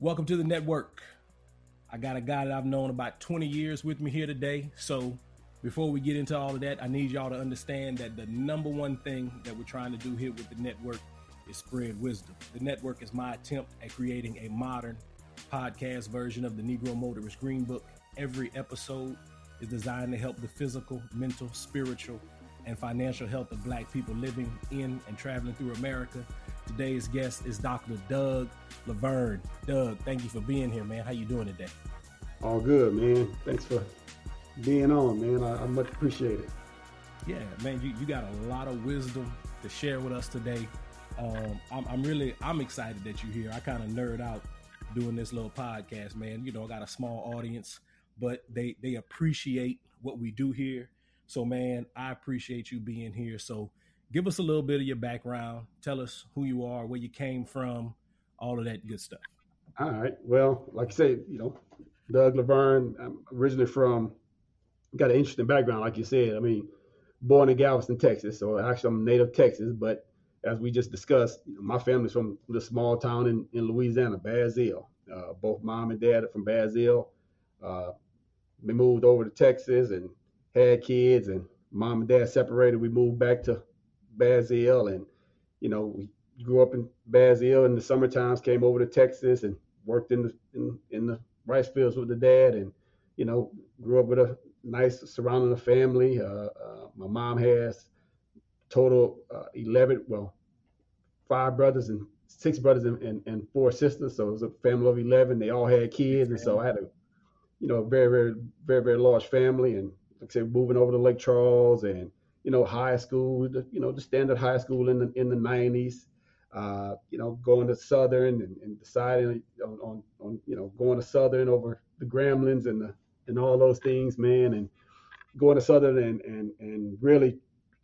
Welcome to the network. I got a guy that I've known about 20 years with me here today. So before we get into all of that, I need y'all to understand that the number one thing that we're trying to do here with the network is spread wisdom. The network is my attempt at creating a modern podcast version of the Negro Motorist Green Book. Every episode is designed to help the physical, mental, spiritual, and financial health of black people living in and traveling through America. Today's guest is Dr. Doug Laverne. Doug, thank you for being here, man. How you doing today? All good, man. Thanks for being on, man. I, I much appreciate it. Yeah, man, you, you got a lot of wisdom to share with us today. Um, I'm, I'm really I'm excited that you're here. I kind of nerd out doing this little podcast, man. You know, I got a small audience, but they they appreciate what we do here. So, man, I appreciate you being here. So, give us a little bit of your background. Tell us who you are, where you came from, all of that good stuff. All right. Well, like I said, you know, Doug Laverne. I'm originally from, got an interesting background, like you said. I mean, born in Galveston, Texas. So actually, I'm native Texas, but as we just discussed, my family's from the small town in, in Louisiana, Basile. Uh, both mom and dad are from Basile. Uh, we moved over to Texas and had kids, and mom and dad separated. We moved back to Basile, and you know we grew up in Basile in the summer times. Came over to Texas and worked in the in, in the rice fields with the dad, and you know grew up with a nice surrounding a family. Uh, uh, my mom has total uh, 11, well, five brothers and six brothers and, and, and, four sisters. So it was a family of 11. They all had kids. And so I had a, you know, very, very, very, very large family. And like I said, moving over to Lake Charles and, you know, high school, you know, the standard high school in the, in the 90s. Uh, you know, going to Southern and, and deciding on, on, on, you know, going to Southern over the Gramblings and the, and all those things, man. And going to Southern and, and, and really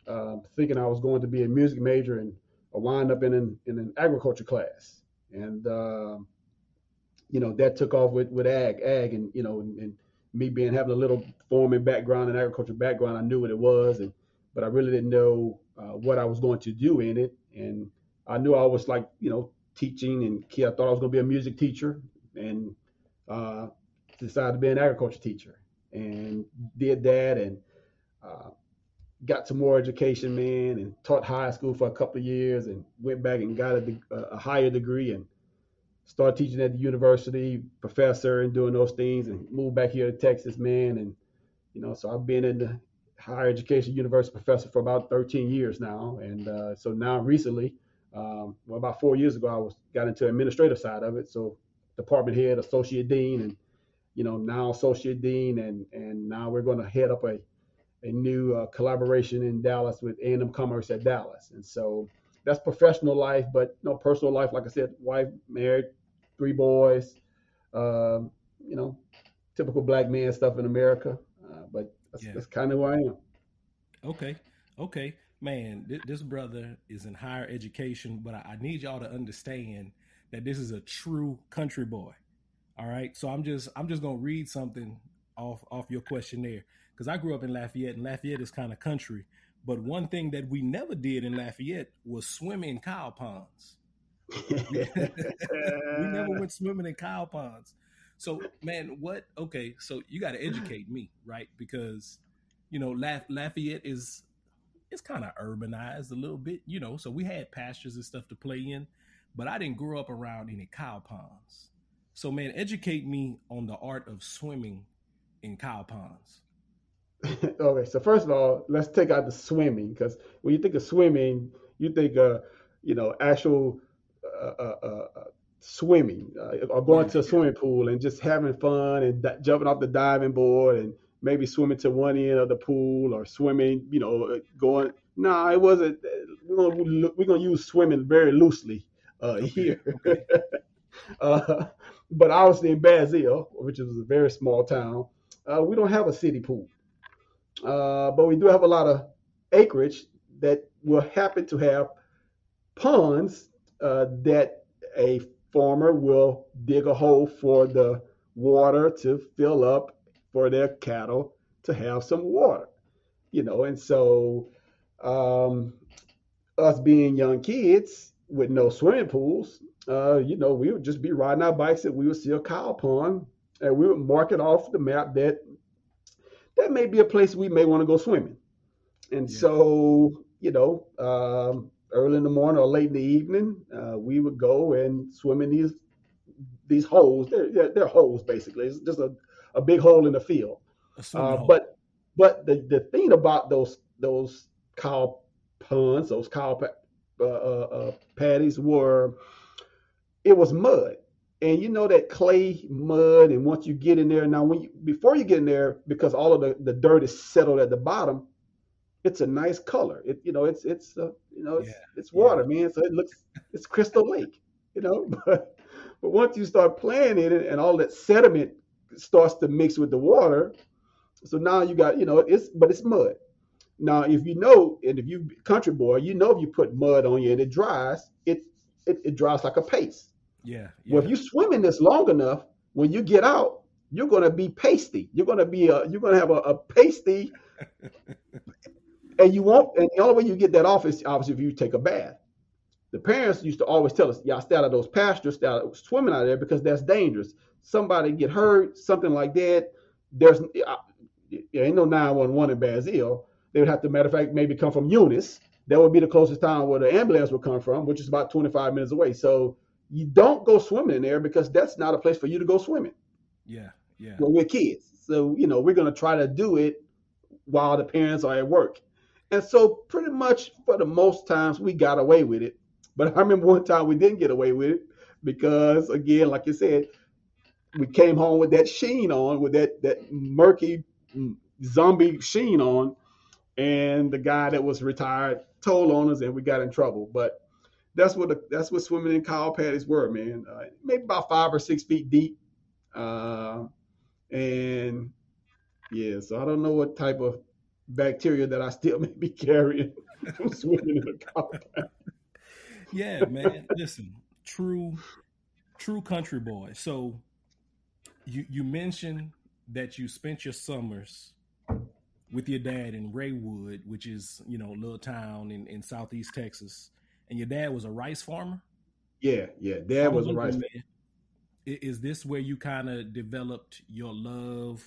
uh, thinking I was going to be a music major and I wound up in an, in an agriculture class. And, uh, you know, that took off with, with ag, ag and, you know, and, and me being having a little farming background and agriculture background, I knew what it was. And, but I really didn't know uh, what I was going to do in it. And I knew I was like, you know, teaching and I thought I was going to be a music teacher and uh, decided to be an agriculture teacher and did that. And, uh, got some more education, man, and taught high school for a couple of years, and went back and got a, a higher degree, and started teaching at the university, professor, and doing those things, and moved back here to Texas, man, and you know, so I've been in the higher education university professor for about 13 years now, and uh, so now recently, um, well, about four years ago, I was got into the administrative side of it, so department head, associate dean, and you know now associate dean, and and now we're going to head up a a new uh, collaboration in Dallas with A&M Commerce at Dallas. And so that's professional life, but no personal life. Like I said, wife, married, three boys. Um, you know, typical black man stuff in America. Uh, but that's, yeah. that's kind of who I am. Okay, okay, man. Th- this brother is in higher education, but I-, I need y'all to understand that this is a true country boy. All right, so I'm just I'm just gonna read something off off your questionnaire because I grew up in Lafayette, and Lafayette is kind of country. But one thing that we never did in Lafayette was swim in cow ponds. we never went swimming in cow ponds. So, man, what? Okay, so you got to educate me, right? Because you know, Laf- Lafayette is it's kind of urbanized a little bit, you know. So we had pastures and stuff to play in, but I didn't grow up around any cow ponds. So, man, educate me on the art of swimming in cow ponds. okay, so first of all, let's take out the swimming because when you think of swimming, you think of you know actual uh, uh, uh, uh swimming uh, or going to a swimming pool and just having fun and jumping off the diving board and maybe swimming to one end of the pool or swimming, you know, uh, going. No, nah, it wasn't. We're gonna we're gonna use swimming very loosely okay. here. Okay. but obviously in Basile, which is a very small town, we don't have a city pool. Uh, but we do have a lot of acreage that will happen to have ponds uh, that a farmer will dig a hole for the water to fill up for their cattle to have some water, you know. And so, um, us being young kids with no swimming pools, uh, you know, we would just be riding our bikes and we would see a cow pond and we would mark it off the map that that may be a place we may want to go swimming. And yeah. so, you know, um, early in the morning or late in the evening, uh, we would go and swim in these these holes. They're, they're, they're holes basically. It's just a, a big hole in the field. Uh, but but the, the thing about those those cow ponds, those cow uh, uh, uh, patties were it was mud and you know that clay mud and once you get in there now when you before you get in there because all of the, the dirt is settled at the bottom it's a nice color it you know it's it's uh, you know it's, yeah. it's water yeah. man so it looks it's crystal lake you know but but once you start playing in it and all that sediment starts to mix with the water so now you got you know it's but it's mud now if you know and if you country boy you know if you put mud on you and it dries it it, it dries like a paste yeah, yeah. Well, if you swim in this long enough, when you get out, you're going to be pasty. You're going to be a, you're going to have a, a pasty, and you won't. And the only way you get that off is obviously if you take a bath. The parents used to always tell us, "Y'all stay out of those pastures, stay out swimming out there because that's dangerous. Somebody get hurt, something like that. There's uh, there ain't no 911 in Basile. They would have to, matter of fact, maybe come from Eunice. That would be the closest town where the ambulance would come from, which is about 25 minutes away. So you don't go swimming in there because that's not a place for you to go swimming. Yeah, yeah. We're kids, so you know we're gonna try to do it while the parents are at work, and so pretty much for the most times we got away with it. But I remember one time we didn't get away with it because again, like you said, we came home with that sheen on, with that that murky mm, zombie sheen on, and the guy that was retired told on us, and we got in trouble. But that's what the, that's what swimming in cow patties were, man. Uh, maybe about five or six feet deep, uh, and yeah. So I don't know what type of bacteria that I still may be carrying from swimming in a cow patty. Yeah, man. Listen, true, true country boy. So you you mentioned that you spent your summers with your dad in Raywood, which is you know a little town in, in southeast Texas and your dad was a rice farmer. Yeah, yeah, dad was a rice. farmer. Is this where you kind of developed your love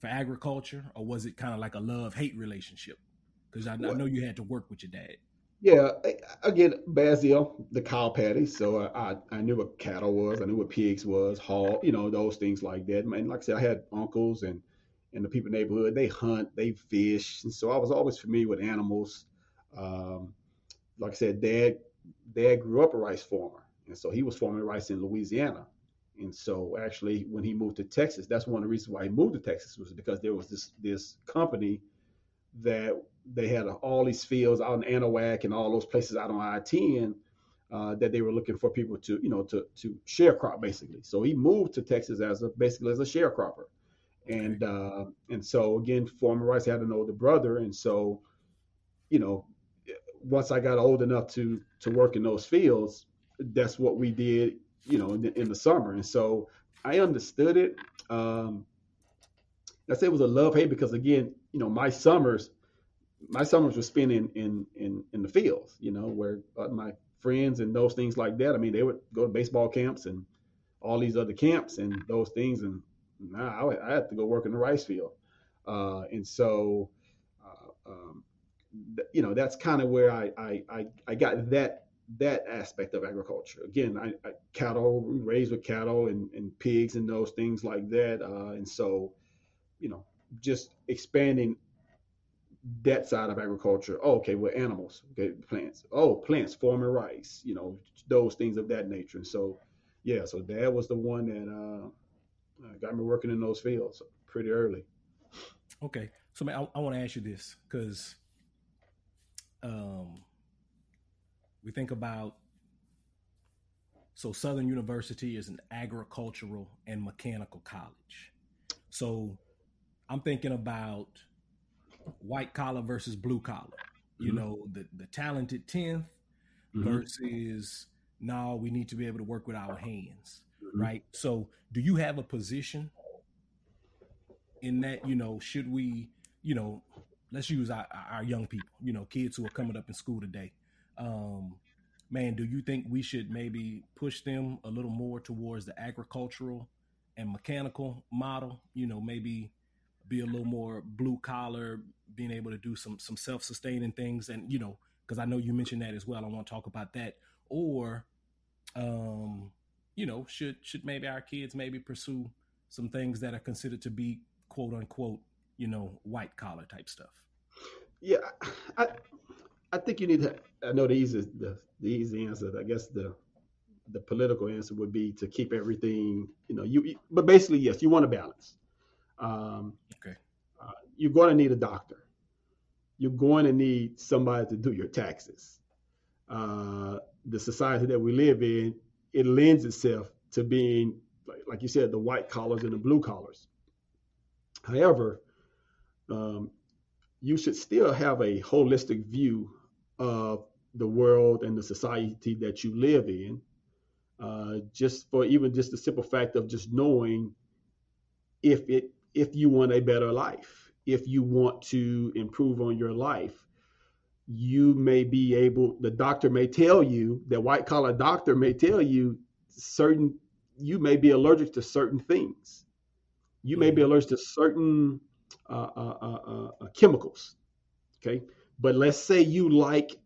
for agriculture, or was it kind of like a love hate relationship? Because I, I, know you had to work with your dad. Yeah, again, Basile, the cow patty. So I, I knew what cattle was, I knew what pigs was, hog, you know, those things like that. And like I said, I had uncles and and the people in the neighborhood. They hunt, they fish, and so I was always familiar with animals. Um, like I said, dad dad grew up a rice farmer, and so he was farming rice in Louisiana. And so actually, when he moved to Texas, that's one of the reasons why he moved to Texas was because there was this this company that they had all these fields out in Anahuac and all those places out on I-10 uh, that they were looking for people to, you know, to to sharecrop basically. So he moved to Texas as a basically as a sharecropper, and uh, and so again, farmer rice had an older brother, and so, you know, once I got old enough to to work in those fields, that's what we did, you know, in the, in the summer. And so I understood it. Um, I say it was a love hate because again, you know, my summers, my summers were spent in in in, in the fields, you know, where uh, my friends and those things like that. I mean, they would go to baseball camps and all these other camps and those things, and now I, I had to go work in the rice field. Uh, and so, uh, um, you know that's kind of where I, I I I got that that aspect of agriculture. Again, I, I cattle raised with cattle and, and pigs and those things like that, uh, and so you know just expanding that side of agriculture. Oh, okay, well, animals, okay, plants. Oh, plants, farming rice, you know, those things of that nature. And so, yeah, so dad was the one that uh, uh got me working in those fields pretty early. Okay, so man, I, I want to ask you this because um, we think about so Southern University is an agricultural and mechanical college. So I'm thinking about white collar versus blue collar. You mm-hmm. know, the the talented 10th mm-hmm. versus no, we need to be able to work with our hands, mm-hmm. right? So, do you have a position in that, you know, should we, you know, let's use our, our young people, you know, kids who are coming up in school today. Um, man, do you think we should maybe push them a little more towards the agricultural and mechanical model? You know, maybe be a little more blue collar, being able to do some some self sustaining things, and you know, because I know you mentioned that as well. I want to talk about that, or, um, you know, should should maybe our kids maybe pursue some things that are considered to be quote unquote, you know, white collar type stuff? Yeah, I I think you need to. I know the easy the, the easy answer. I guess the the political answer would be to keep everything. You know, you. But basically, yes, you want a balance. Um, okay. Uh, you're going to need a doctor. You're going to need somebody to do your taxes. Uh, the society that we live in, it lends itself to being, like, like you said, the white collars and the blue collars. However, um, you should still have a holistic view of the world and the society that you live in. Uh, just for even just the simple fact of just knowing if it if you want a better life, if you want to improve on your life, you may be able. The doctor may tell you, the white collar doctor may tell you certain. You may be allergic to certain things. You may be mm-hmm. allergic to certain Uh, uh, uh, chemicals. Okay, but let's say you like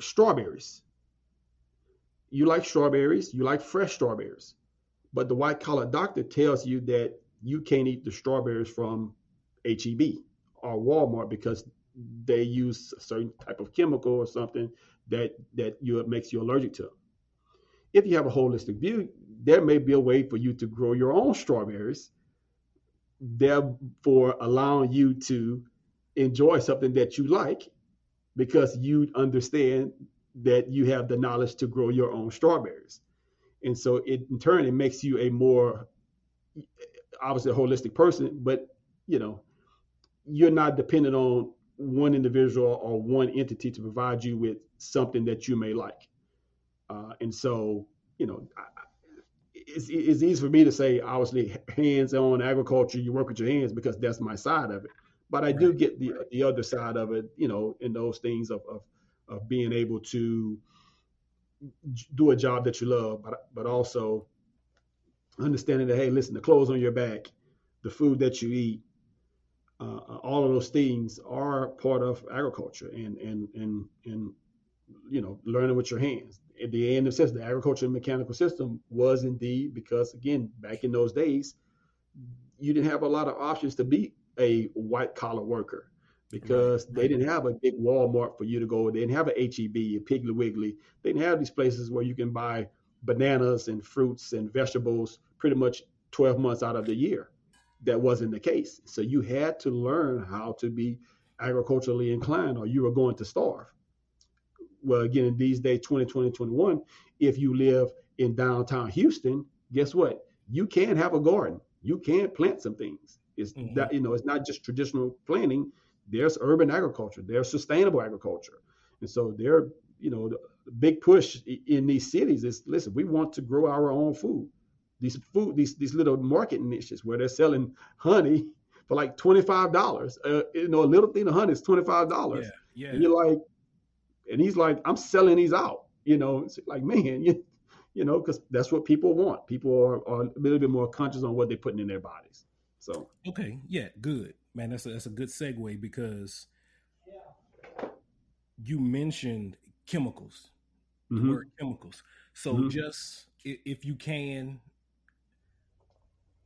strawberries. You like strawberries, you like fresh strawberries. But the white collar doctor tells you that you can't eat the strawberries from HEB or Walmart because they use a certain type of chemical or something that that you makes you allergic to. If you have a holistic view, there may be a way for you to grow your own strawberries, therefore allowing you to enjoy something that you like because you understand that you have the knowledge to grow your own strawberries. And so it in turn it makes you a more obviously a holistic person, but you know, you're not dependent on one individual or one entity to provide you with something that you may like. Uh, and so, you know, it's, it's easy for me to say, obviously, hands-on agriculture, you work with your hands because that's my side of it. But I do get the the other side of it, you know, in those things of of, of being able to do a job that you love, but but also understanding that hey, listen, the clothes on your back, the food that you eat, uh, uh all of those things are part of agriculture, and and and and you know, learning with your hands. At the end of the the agriculture and mechanical system was indeed because again, back in those days, you didn't have a lot of options to be a white collar worker because right. they didn't have a big Walmart for you to go. They didn't have a HEB, a Piggly Wiggly. They didn't have these places where you can buy bananas and fruits and vegetables pretty much 12 months out of the year. That wasn't the case. So you had to learn how to be agriculturally inclined or you were going to starve. Well, again, in these days, 2020, 21, if you live in downtown Houston, guess what? You can have a garden. You can plant some things. It's mm-hmm. that you know, it's not just traditional planting. There's urban agriculture. There's sustainable agriculture, and so there, you know, the, the big push in these cities is listen. We want to grow our own food. These food, these these little market niches where they're selling honey for like twenty five dollars. Uh, you know, a little thing of honey is twenty five dollars. Yeah, yeah. And you're like, and he's like, I'm selling these out. You know, it's like man, you, you know, because that's what people want. People are, are a little bit more conscious on what they're putting in their bodies. So okay, yeah, good man. That's a, that's a good segue because yeah. you mentioned chemicals, mm-hmm. the word chemicals. So mm-hmm. just if you can,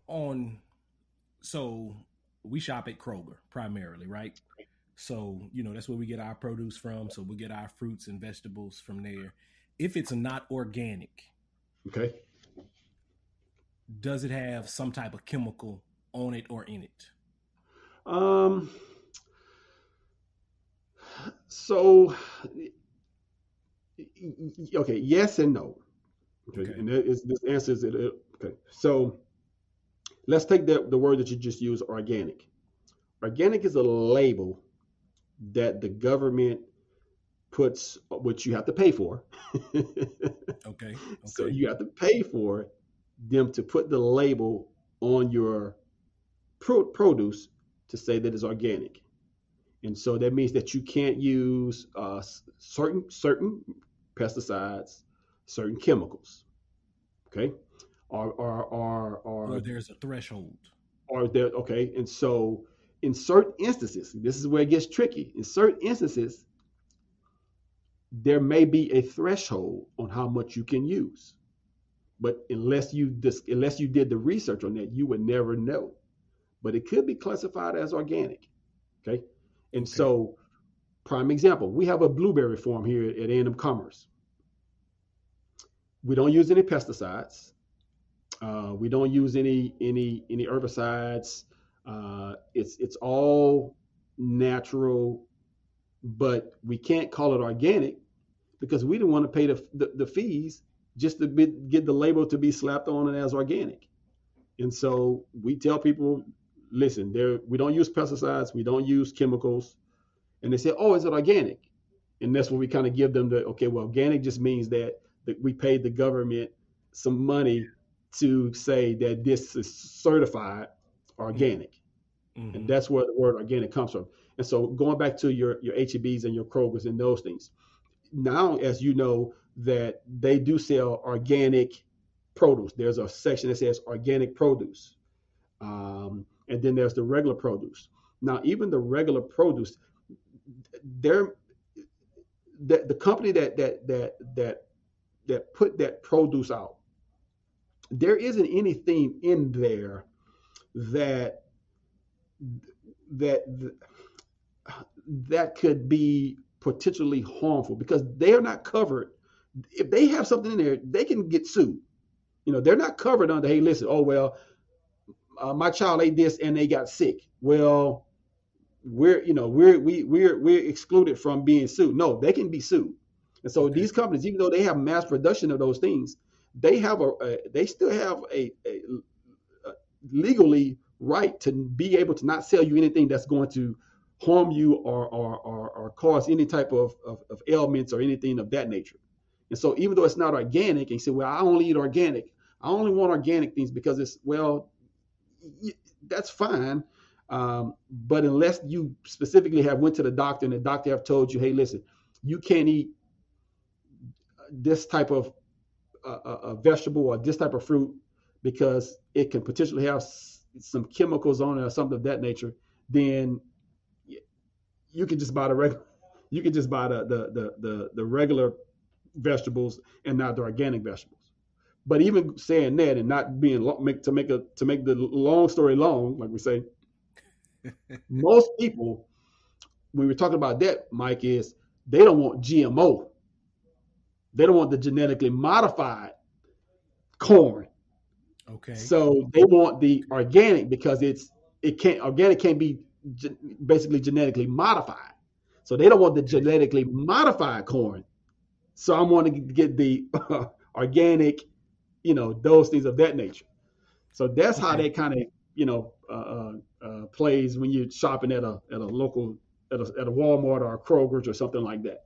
on so we shop at Kroger primarily, right? So you know that's where we get our produce from. So we get our fruits and vegetables from there. If it's not organic, okay, does it have some type of chemical on it or in it? Um. So, okay, yes and no. Okay, okay. and is, this answers it. Okay, so let's take the the word that you just used, organic. Organic is a label that the government puts, which you have to pay for. okay. okay. So you have to pay for them to put the label on your pro- produce to say that it's organic. And so that means that you can't use uh, certain certain pesticides, certain chemicals. Okay, or or or, or, or there's a threshold. Or there, okay, and so in certain instances, this is where it gets tricky. In certain instances, there may be a threshold on how much you can use. But unless you unless you did the research on that, you would never know. But it could be classified as organic. Okay. And okay. so, prime example, we have a blueberry farm here at A&M Commerce. We don't use any pesticides. Uh, we don't use any any any herbicides. Uh, it's it's all natural, but we can't call it organic because we didn't want to pay the, the, the fees just to be, get the label to be slapped on it as organic. And so we tell people, listen, there we don't use pesticides, we don't use chemicals, and they say, oh, is it organic? And that's what we kind of give them the okay, well, organic just means that, that we paid the government some money to say that this is certified organic. Mm-hmm. And that's where the word organic comes from. And so going back to your your HEBs and your Krogers and those things, now as you know that they do sell organic produce. There's a section that says organic produce, um, and then there's the regular produce. Now, even the regular produce, they're the, the company that that that that that put that produce out. There isn't anything in there that that that could be potentially harmful because they're not covered if they have something in there, they can get sued. You know, they're not covered under, hey, listen, oh, well, uh, my child ate this and they got sick. Well, we're, you know, we're, we, we're, we're excluded from being sued. No, they can be sued. And so okay. these companies, even though they have mass production of those things, they have a, a they still have a, a, a legally right to be able to not sell you anything that's going to harm you or, or, or, or cause any type of, of, of, ailments or anything of that nature. And so even though it's not organic, and you say, well, I only eat organic. I only want organic things because it's, well, that's fine. Um, but unless you specifically have went to the doctor and the doctor have told you, hey, listen, you can't eat this type of uh, a vegetable or this type of fruit because it can potentially have some chemicals on it or something of that nature, then you can just buy the regular, you can just buy the the the the, the regular vegetables and not the organic vegetables. But even saying that and not being make, to make a to make the long story long, like we say, most people when we're talking about that, Mike, is they don't want GMO. They don't want the genetically modified corn. Okay. So they want the organic because it's it can't organic can't be ge- basically genetically modified. So they don't want the genetically modified corn. So I'm wanting to get the uh, organic, you know, those things of that nature. So that's okay. how that kind of, you know, uh, uh, uh, plays when you're shopping at a at a local at a, at a Walmart or a Kroger's or something like that.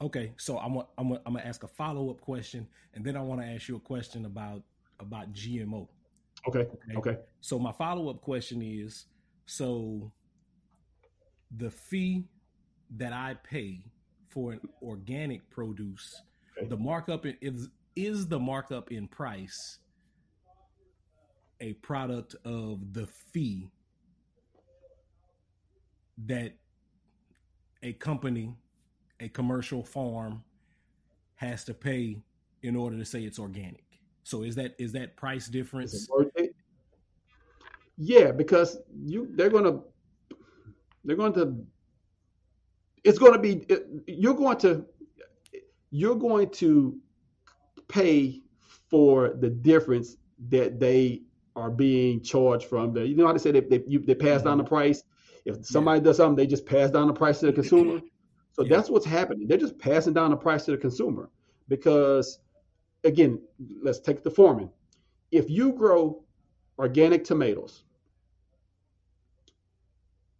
Okay, so I'm I'm I'm gonna ask a follow up question, and then I want to ask you a question about about GMO. Okay. Okay. okay. So my follow up question is, so the fee that I pay for an organic produce, okay. the markup is is the markup in price a product of the fee that a company, a commercial farm has to pay in order to say it's organic. So is that is that price difference? Yeah, because you they're going to they're going to it's going to be you're going to you're going to pay for the difference that they are being charged from the you know how they say they, they, you, they pass down the mm-hmm. price if somebody yeah. does something they just pass down the price to the consumer so yeah. that's what's happening they're just passing down the price to the consumer because again let's take the foreman if you grow organic tomatoes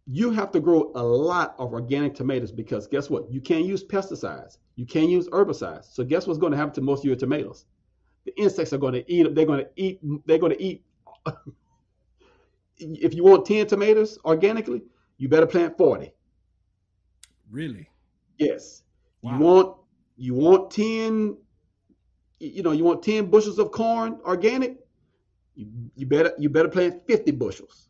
you have to grow a lot of organic tomatoes because guess what? You can't use pesticides. You can't use herbicides. So guess what's going to happen to most of your tomatoes? The insects are going to eat them. They're going to eat. They're going to eat. if you want 10 tomatoes organically, you better plant 40. Really? Yes. Wow. You want you want 10 you know you want 10 bushels of corn organic you, you better you better plant 50 bushels.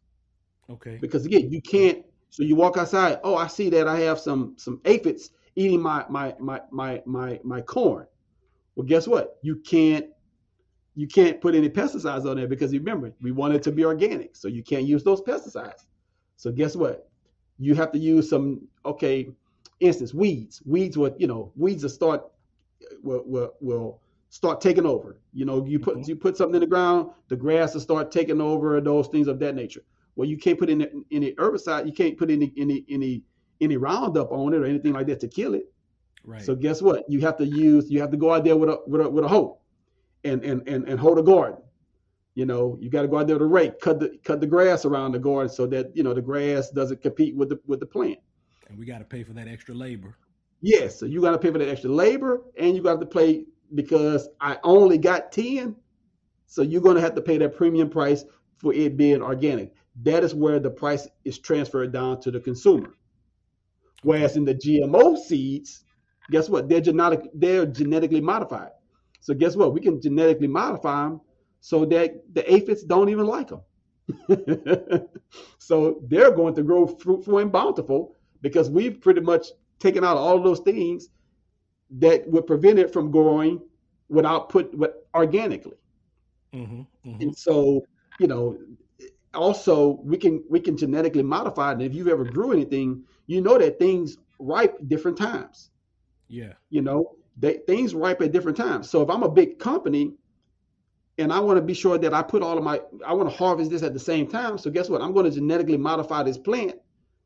Okay. because again you can't so you walk outside oh i see that i have some some aphids eating my my my my my, my corn. Well guess what? You can't you can't put any pesticides on there because remember we want it to be organic so you can't use those pesticides. So guess what? You have to use some okay instance weeds. Weeds will you know weeds will start will will, will start taking over you know you put Mhm. you put something in the ground the grass will start taking over those things of that nature well you can't put any any herbicide you can't put any any any any roundup on it or anything like that to kill it Right. so guess what you have to use you have to go out there with a with a, with a hoe and and and, and hold a garden you know you got to go out there with a rake cut the cut the grass around the garden so that you know the grass doesn't compete with the with the plant and we got to pay for that extra labor. Yes, so you got to pay for that extra labor, and you got to pay because I only got ten. So you're going to have to pay that premium price for it being organic. That is where the price is transferred down to the consumer. Whereas in the GMO seeds, guess what? They're genetic. They're genetically modified. So guess what? We can genetically modify them so that the aphids don't even like them. so they're going to grow fruitful and bountiful because we've pretty much taken out all those things that would prevent it from growing without put with, organically. Mm-hmm. Mm-hmm. And so, you know, also we can we can genetically modify it. And if you've ever grew anything, you know that things ripe different times. Yeah. You know, they, things ripe at different times. So if I'm a big company and I want to be sure that I put all of my I want to harvest this at the same time. So guess what? I'm going to genetically modify this plant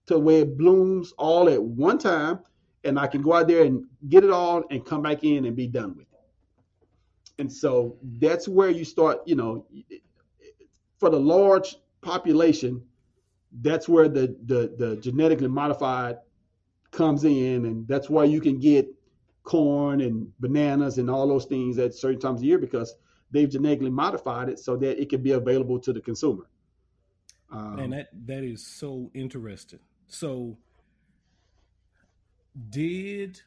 to where it blooms all at one time and I can go out there and get it all and come back in and be done with it. And so that's where you start, you know, for the large population, that's where the the, the genetically modified comes in, and that's why you can get corn and bananas and all those things at certain times of year because they've genetically modified it so that it can be available to the consumer. Um, and that that is so interesting. So did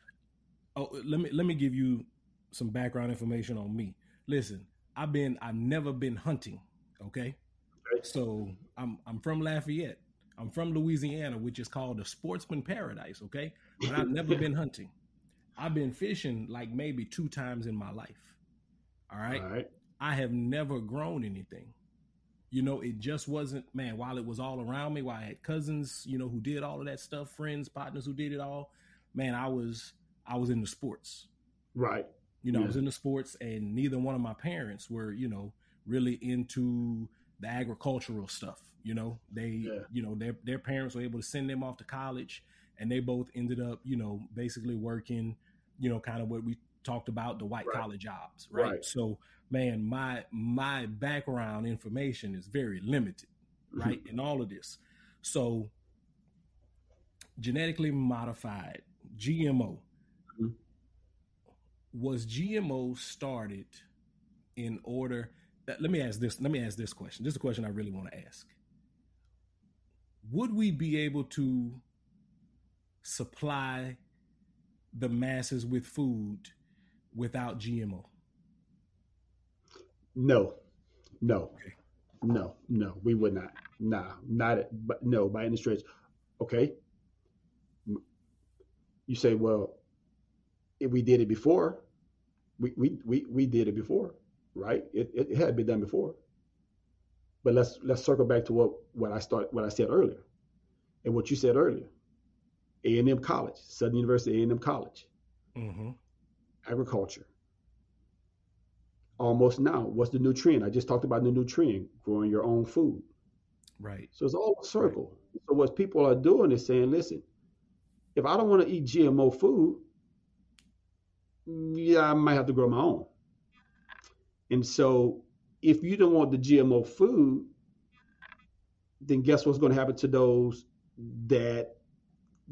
oh let me let me give you some background information on me. Listen, I've been I've never been hunting, okay? So I'm I'm from Lafayette. I'm from Louisiana, which is called the sportsman paradise, okay? But I've never been hunting. I've been fishing like maybe two times in my life. All right. all right. I have never grown anything. You know, it just wasn't, man, while it was all around me, while I had cousins, you know, who did all of that stuff, friends, partners who did it all, man, I was I was in the sports. Right. You know, I was in the sports and neither one of my parents were, you know, really into the agricultural stuff. You know, they Yeah. you know, their their parents were able to send them off to college and they both ended up, you know, basically working, you know, kind of what we talked about, the white Right. collar jobs, right? Right. So man, my my background information is very limited, mm-hmm. right? In all of this. So genetically modified GMO Mhm. was GMO started in order that, let me ask this let me ask this question. This is a question I really want to ask. Would we be able to supply the masses with food without GMO? No, no, Okay. no, no. We would not. Nah, not it. But no, by any stretch. Okay. You say, well, if we did it before, we we we, we did it before, right? It, it had been done before. But let's let's circle back to what what I start what I said earlier, and what you said earlier. A and M College, Southern University A and M College, Mm-hmm. agriculture. Almost now, what's the new trend? I just talked about the new trend, growing your own food. Right. So it's all a circle. So what people are doing is saying, listen, if I don't want to eat GMO food, yeah, I might have to grow my own. And so if you don't want the GMO food, then guess what's going to happen to those that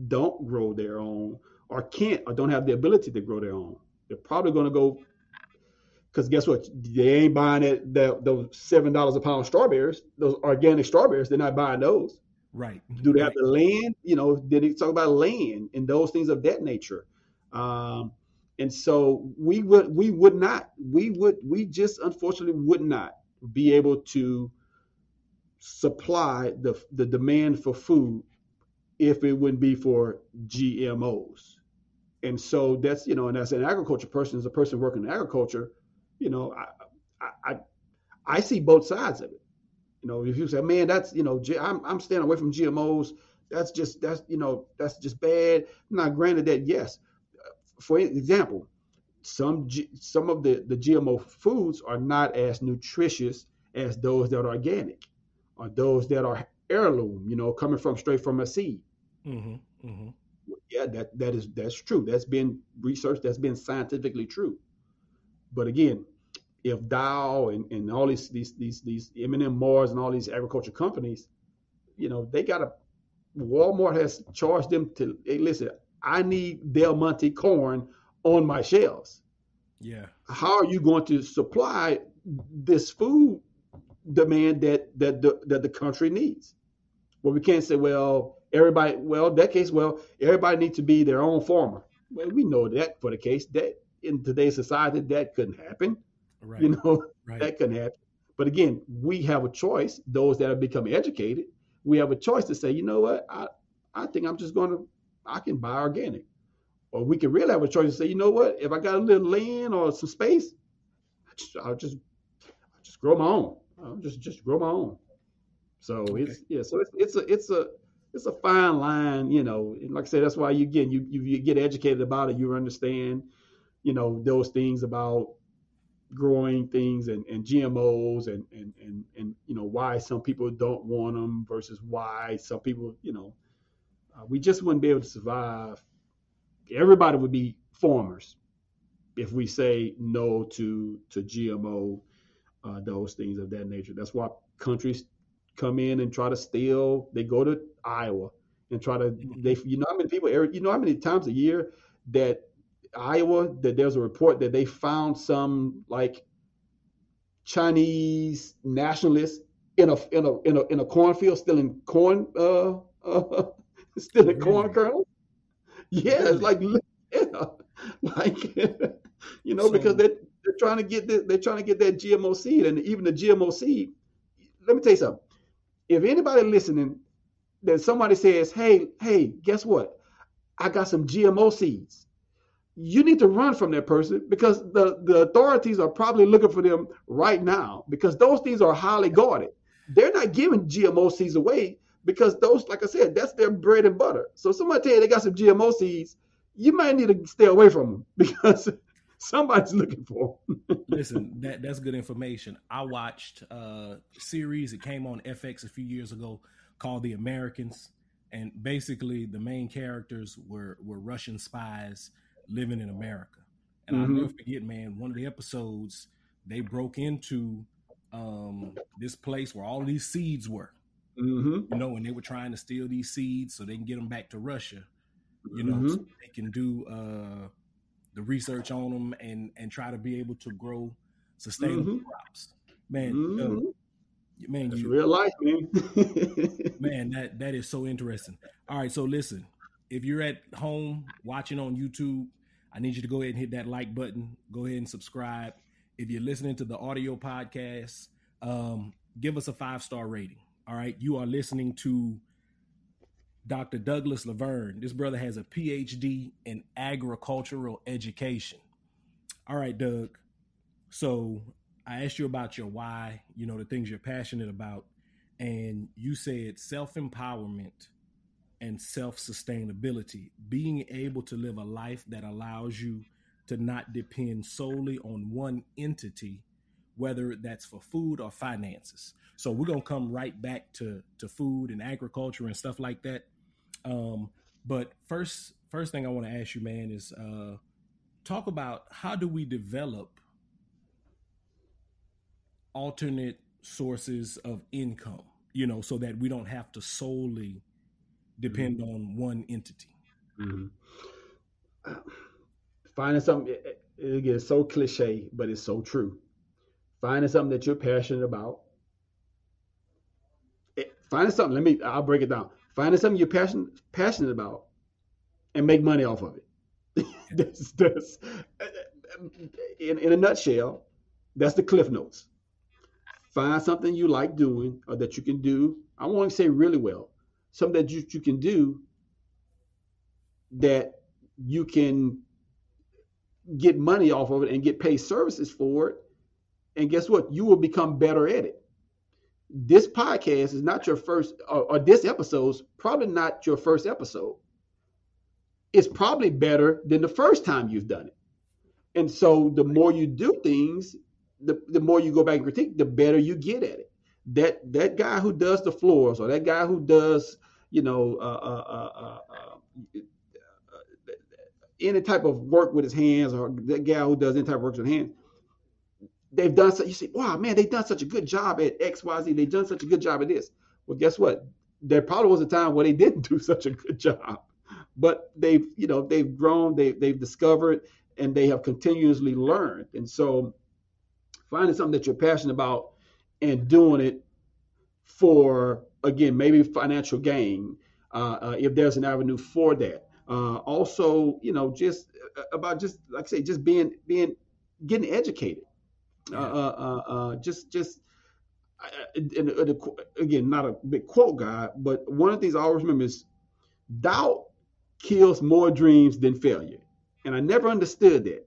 don't grow their own or can't or don't have the ability to grow their own? They're probably going to go because guess what? They ain't buying it. The, those seven dollars a pound strawberries, those organic strawberries. They're not buying those. Right. Do they have the land? You know, did he talk about land and those things of that nature? Um, And so we would we would not we would we just unfortunately would not be able to supply the the demand for food if it wouldn't be for GMOs. And so that's you know, and as an agriculture person, as a person working in agriculture, you know, I I I see both sides of it. You know, if you say, man, that's you know, I'm I'm staying away from GMOs. That's just that's you know that's just bad. Now, granted that yes, for example, some G, some of the the GMO foods are not as nutritious as those that are organic, or those that are heirloom. You know, coming from straight from a seed. Mm-hmm, mm-hmm. Yeah, that that is that's true. That's been researched. That's been scientifically true. But again, if Dow and, and all these these these these M&M Mars and all these agriculture companies, you know, they got a Walmart has charged them to hey, listen. I need Del Monte corn on my shelves. Yeah. How are you going to supply this food demand that that the, that the country needs? Well, we can't say, well, everybody. Well, that case, well, everybody needs to be their own farmer. Well, we know that for the case that in today's society that couldn't happen. Right. You know, right. that couldn't happen. But again, we have a choice. Those that have become educated, we have a choice to say, you know what, I I think I'm just going to I can buy organic, or we can really have a choice to say, you know what, if I got a little land or some space, I'll just I'll just grow my own. I'll just just grow my own. So okay. it's yeah, so it's it's a it's a it's a fine line, you know. And like I said, that's why you get you you get educated about it. You understand, you know, those things about growing things and, and GMOs and, and and and you know why some people don't want them versus why some people you know uh, we just wouldn't be able to survive. Everybody would be farmers if we say no to to GMO, uh, those things of that nature. That's why countries come in and try to steal. They go to Iowa and try to they you know how many people you know how many times a year that Iowa that there's a report that they found some like Chinese nationalists in a in a in a in a cornfield stealing corn uh, uh stealing really? corn kernels. Yeah, really? it's like yeah, like you know so, because they they're trying to get the, they're trying to get that GMO seed and even the GMO seed. Let me tell you something if anybody listening, that somebody says, "Hey, hey, guess what? I got some GMO seeds." You need to run from that person because the, the authorities are probably looking for them right now because those things are highly guarded. They're not giving GMO seeds away because those, like I said, that's their bread and butter. So somebody tell you they got some GMO seeds, you might need to stay away from them because somebody's looking for. them. Listen, that that's good information. I watched a series. that came on FX a few years ago called The Americans, and basically the main characters were were Russian spies living in America. And mm-hmm. I'll never forget, man. One of the episodes they broke into um, this place where all these seeds were. Mm-hmm. You know, and they were trying to steal these seeds so they can get them back to Russia. You know, mm-hmm. so they can do uh, the research on them and and try to be able to grow sustainable mm-hmm. crops. Man, uh, man, That's you, real life, man. man, that that is so interesting. All right, so listen, if you're at home watching on YouTube, I need you to go ahead and hit that like button. Go ahead and subscribe. If you're listening to the audio podcast, um, give us a five star rating. All right, you are listening to Dr. Douglas Laverne. This brother has a PhD in agricultural education. All right, Doug. So I asked you about your why, you know, the things you're passionate about, and you said self empowerment and self sustainability, being able to live a life that allows you to not depend solely on one entity, whether that's for food or finances. So we're gonna come right back to to food and agriculture and stuff like that. Um, but first, first thing I want to ask you, man, is uh, talk about how do we develop alternate sources of income, you know, so that we don't have to solely depend mm-hmm. on one entity. Mm-hmm. Finding something, it, it gets so cliche, but it's so true. Finding something that you're passionate about. It, finding something, let me, I'll break it down. Finding something you're passionate passionate about and make money off of it. that's, that's, in, in a nutshell, that's the cliff notes. Find something you like doing or that you can do. I want to say really well, something that you, you can do that you can get money off of it and get paid services for it. And guess what? You will become better at it. This podcast is not your first, or, or this episode's probably not your first episode. It's probably better than the first time you've done it. And so the more you do things, the, the more you go back and critique, the better you get at it. That that guy who does the floors or that guy who does, you know, uh, uh, uh, uh any type of work with his hands or that guy who does any type of work with hands, they've done so you say, wow, man, they've done such a good job at XYZ. They've done such a good job at this. Well, guess what? There probably was a time where they didn't do such a good job. But they've, you know, they've grown, they they've discovered, and they have continuously learned. And so finding something that you're passionate about and doing it for again, maybe financial gain, uh, uh, if there's an avenue for that uh, also, you know, just uh, about just like I say, just being being getting educated. Yeah. Uh, uh, uh, just just and, again, not a big quote guy, but one of the things I always remember is doubt kills more dreams than failure. And I never understood that.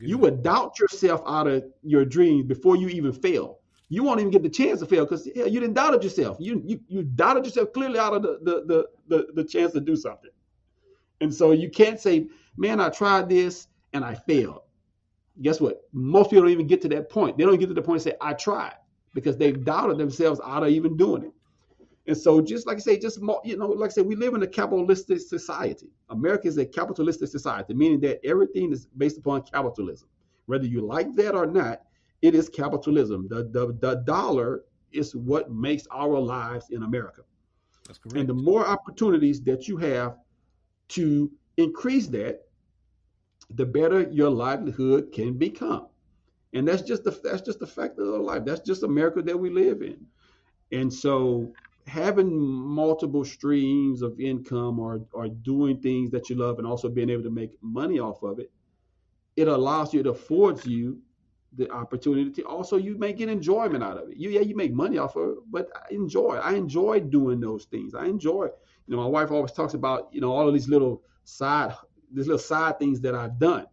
You would doubt yourself out of your dreams before you even fail. You won't even get the chance to fail because you didn't doubt yourself. You, you you doubted yourself clearly out of the the, the the the chance to do something. And so you can't say, man, I tried this and I failed. Guess what? Most people don't even get to that point. They don't get to the point and say, I tried because they've doubted themselves out of even doing it. And so, just like I say, just you know, like I said, we live in a capitalistic society. America is a capitalistic society, meaning that everything is based upon capitalism. Whether you like that or not, it is capitalism. The the, the dollar is what makes our lives in America. That's correct. And the more opportunities that you have to increase that, the better your livelihood can become. And that's just the that's just the fact of life. That's just America that we live in. And so having multiple streams of income or or doing things that you love and also being able to make money off of it, it allows you, it affords you the opportunity to also you may get enjoyment out of it. You yeah, you make money off of it, but I enjoy. I enjoy doing those things. I enjoy you know, my wife always talks about, you know, all of these little side, these little side things that I've done.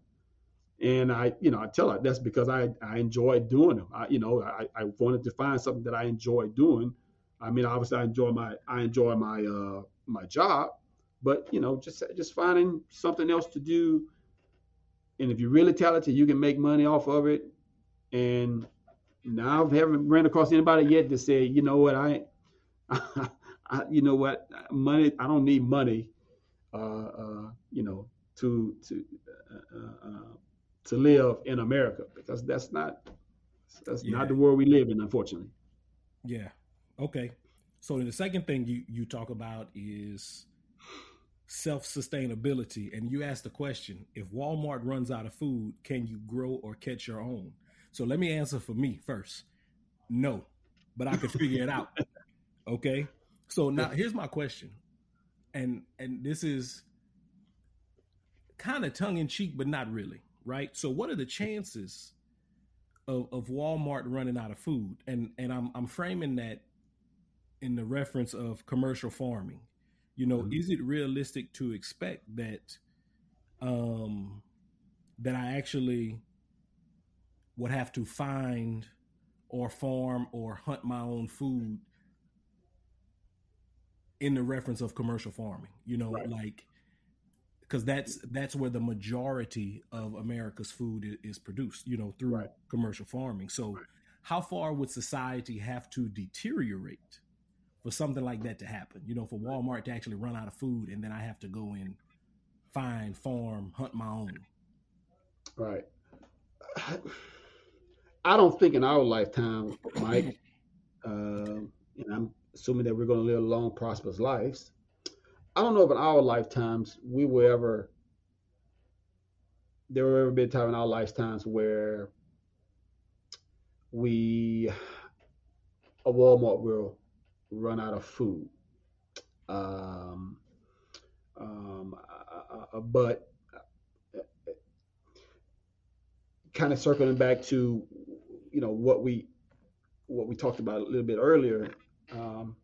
And I, you know, I tell her that's because I, I enjoy doing them. I, you know, I, I wanted to find something that I enjoy doing. I mean, obviously I enjoy my, I enjoy my, uh, my job, but you know, just, just finding something else to do. And if you're really talented, you can make money off of it. And now I haven't ran across anybody yet to say, you know what, I, I, you know what, money. I don't need money, uh, uh, you know, to to uh, uh, uh, to live in America because that's not that's yeah. not the world we live in, unfortunately. Yeah. Okay. So the second thing you you talk about is self sustainability, and you ask the question: If Walmart runs out of food, can you grow or catch your own? So let me answer for me first. No, but I could figure it out. Okay. So now here's my question, and and this is kind of tongue in cheek, but not really, right? So what are the chances of, of Walmart running out of food? And and I'm I'm framing that in the reference of commercial farming. You know, mm-hmm. is it realistic to expect that um that I actually would have to find or farm or hunt my own food in the reference of commercial farming. You know, right. like because that's that's where the majority of America's food is, produced. You know, through right. commercial farming. So, right. how far would society have to deteriorate for something like that to happen? You know, for Walmart to actually run out of food, and then I have to go and find, farm, hunt my own. Right. I don't think in our lifetime, Mike, uh, and I'm assuming that we're going to live long, prosperous lives. I don't know if in our lifetimes we will ever, there will ever be a time in our lifetimes where we, a Walmart will run out of food. Um, um, uh, uh, uh but kind of circling back to, you know, what we what we talked about a little bit earlier. Um,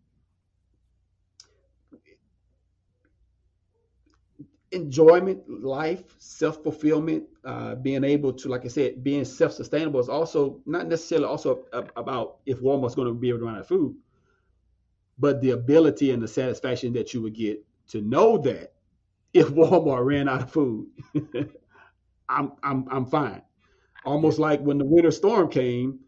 enjoyment, life, self fulfillment, uh, being able to, like I said, being self sustainable is also not necessarily also about if Walmart's going to be able to run out of food, but the ability and the satisfaction that you would get to know that if Walmart ran out of food, I'm I'm I'm fine. Almost like when the winter storm came,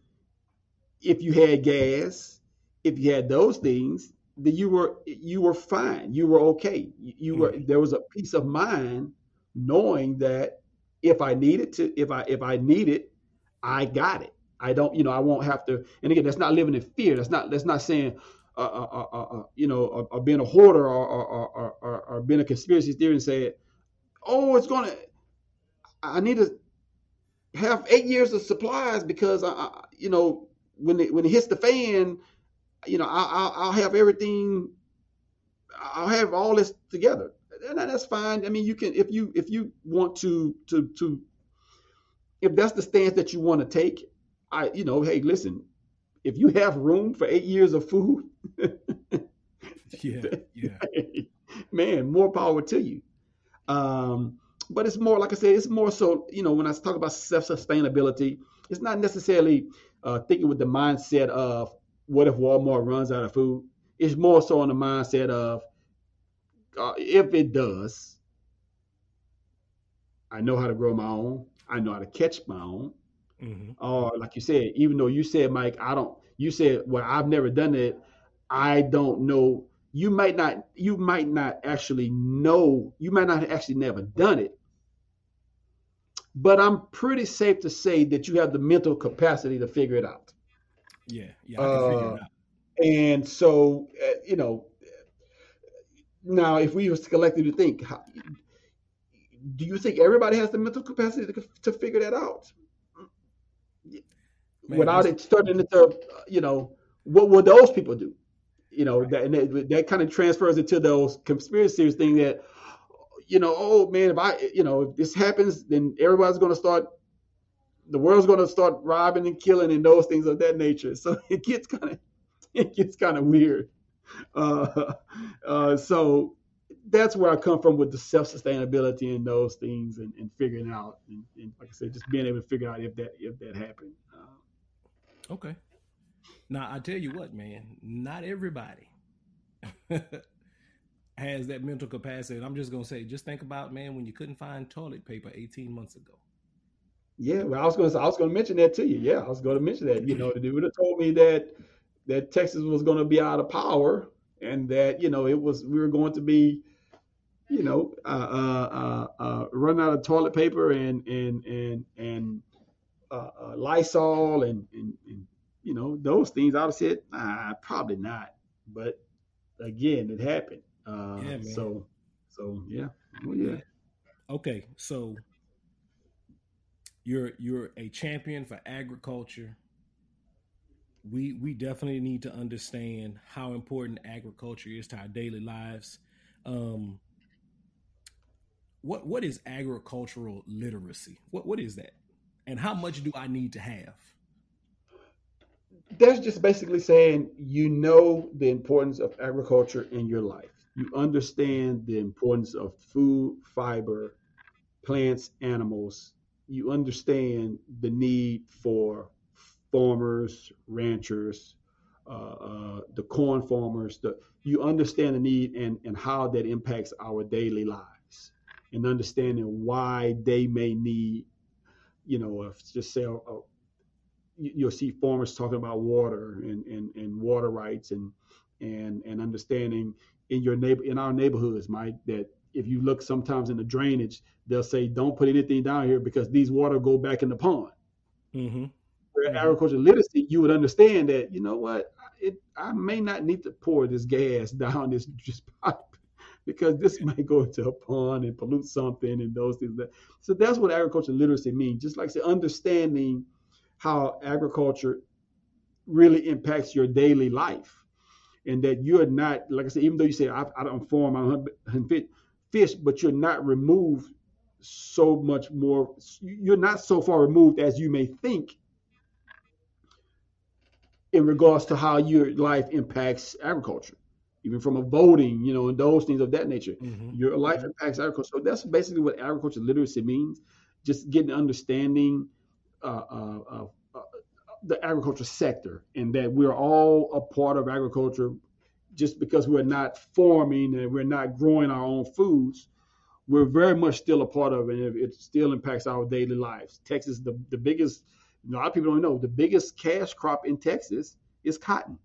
if you had gas, if you had those things, that you were you were fine. You were okay. You were mm-hmm. there was a peace of mind knowing that if I needed to, if I if I need it, I got it. I don't, you know, I won't have to. And again, that's not living in fear. That's not that's not saying, uh, uh, uh, uh, uh you know, or, or, being a hoarder or or, or or being a conspiracy theory and say, oh, it's gonna. I need to have eight years of supplies because I, I you know, when it when it hits the fan, you know, I'll, I'll have everything. I'll have all this together, and that's fine. I mean, you can if you if you want to to to if that's the stance that you want to take, I you know, hey, listen, if you have room for eight years of food, yeah, yeah, man, more power to you. Um, but it's more like I said, it's more so you know when I talk about self sustainability, it's not necessarily uh, thinking with the mindset of what if Walmart runs out of food? It's more so on the mindset of uh, if it does, I know how to grow my own. I know how to catch my own. Mm-hmm. Or like you said, even though you said, Mike, I don't. You said, well, I've never done it. I don't know. You might not. You might not actually know. You might not actually never done it. But I'm pretty safe to say that you have the mental capacity to figure it out. Yeah, yeah, I can uh, uh, out. And so, uh, you know, now if we was collectively think, how, do you think everybody has the mental capacity to, to figure that out? Man, Without it turning into, you know, what would those people do? You know, right. that, and that, that kind of transfers into those conspiracy theories thing that, you know, oh man, if I, you know, if this happens, then everybody's going to start the world's going to start robbing and killing and those things of that nature. So it gets kind of it gets kind of weird. Uh, uh, so that's where I come from with the self sustainability and those things and, and figuring out and, and, like I said, just being able to figure out if that if that happened. Uh, okay. Now I tell you what, man, not everybody has that mental capacity. And I'm just gonna say, just think about man when you couldn't find toilet paper 18 months ago. Yeah, well, I was to I was to mention that to you. Yeah, I was to mention that. You know, they would have told me that that Texas was going to be out of power and that you know it was we were going to be, you know, uh, uh, uh, uh run out of toilet paper and and and and uh, uh, Lysol and, and, and you know those things. I would have said, nah, probably not. But again, it happened. Uh, yeah, man. So so yeah, well, yeah. Okay, so you're you're a champion for agriculture. We we definitely need to understand how important agriculture is to our daily lives. Um, what what is agricultural literacy? What what is that, and how much do I need to have? That's just basically saying you know the importance of agriculture in your life. You understand the importance of food, fiber, plants, animals, you understand the need for farmers, ranchers, uh, uh, the corn farmers. The, you understand the need and, and how that impacts our daily lives, and understanding why they may need, you know, just say, uh, you'll see farmers talking about water and, and, and water rights and and and understanding in your neighbor in our neighborhoods, Mike, that if you look sometimes in the drainage, they'll say, don't put anything down here because these water go back in the pond. Mm-hmm. Where mm-hmm. agriculture literacy, you would understand that, you know what, it, I may not need to pour this gas down this just pipe because this might go into a pond and pollute something and those things. That, so that's what agriculture literacy means. Just like said, understanding how agriculture really impacts your daily life. And that you're not, like I said, even though you say I, I don't farm, I'm fit, fish, but you're not removed so much more. You're not so far removed as you may think in regards to how your life impacts agriculture, even from a voting, you know, and those things of that nature. Mm-hmm. Your life impacts agriculture. So that's basically what agriculture literacy means. Just getting understanding uh, uh, uh, the agriculture sector and that we're all a part of agriculture just because we're not farming and we're not growing our own foods we're very much still a part of it and it still impacts our daily lives. Texas the, the biggest a lot of people don't know the biggest cash crop in texas is cotton.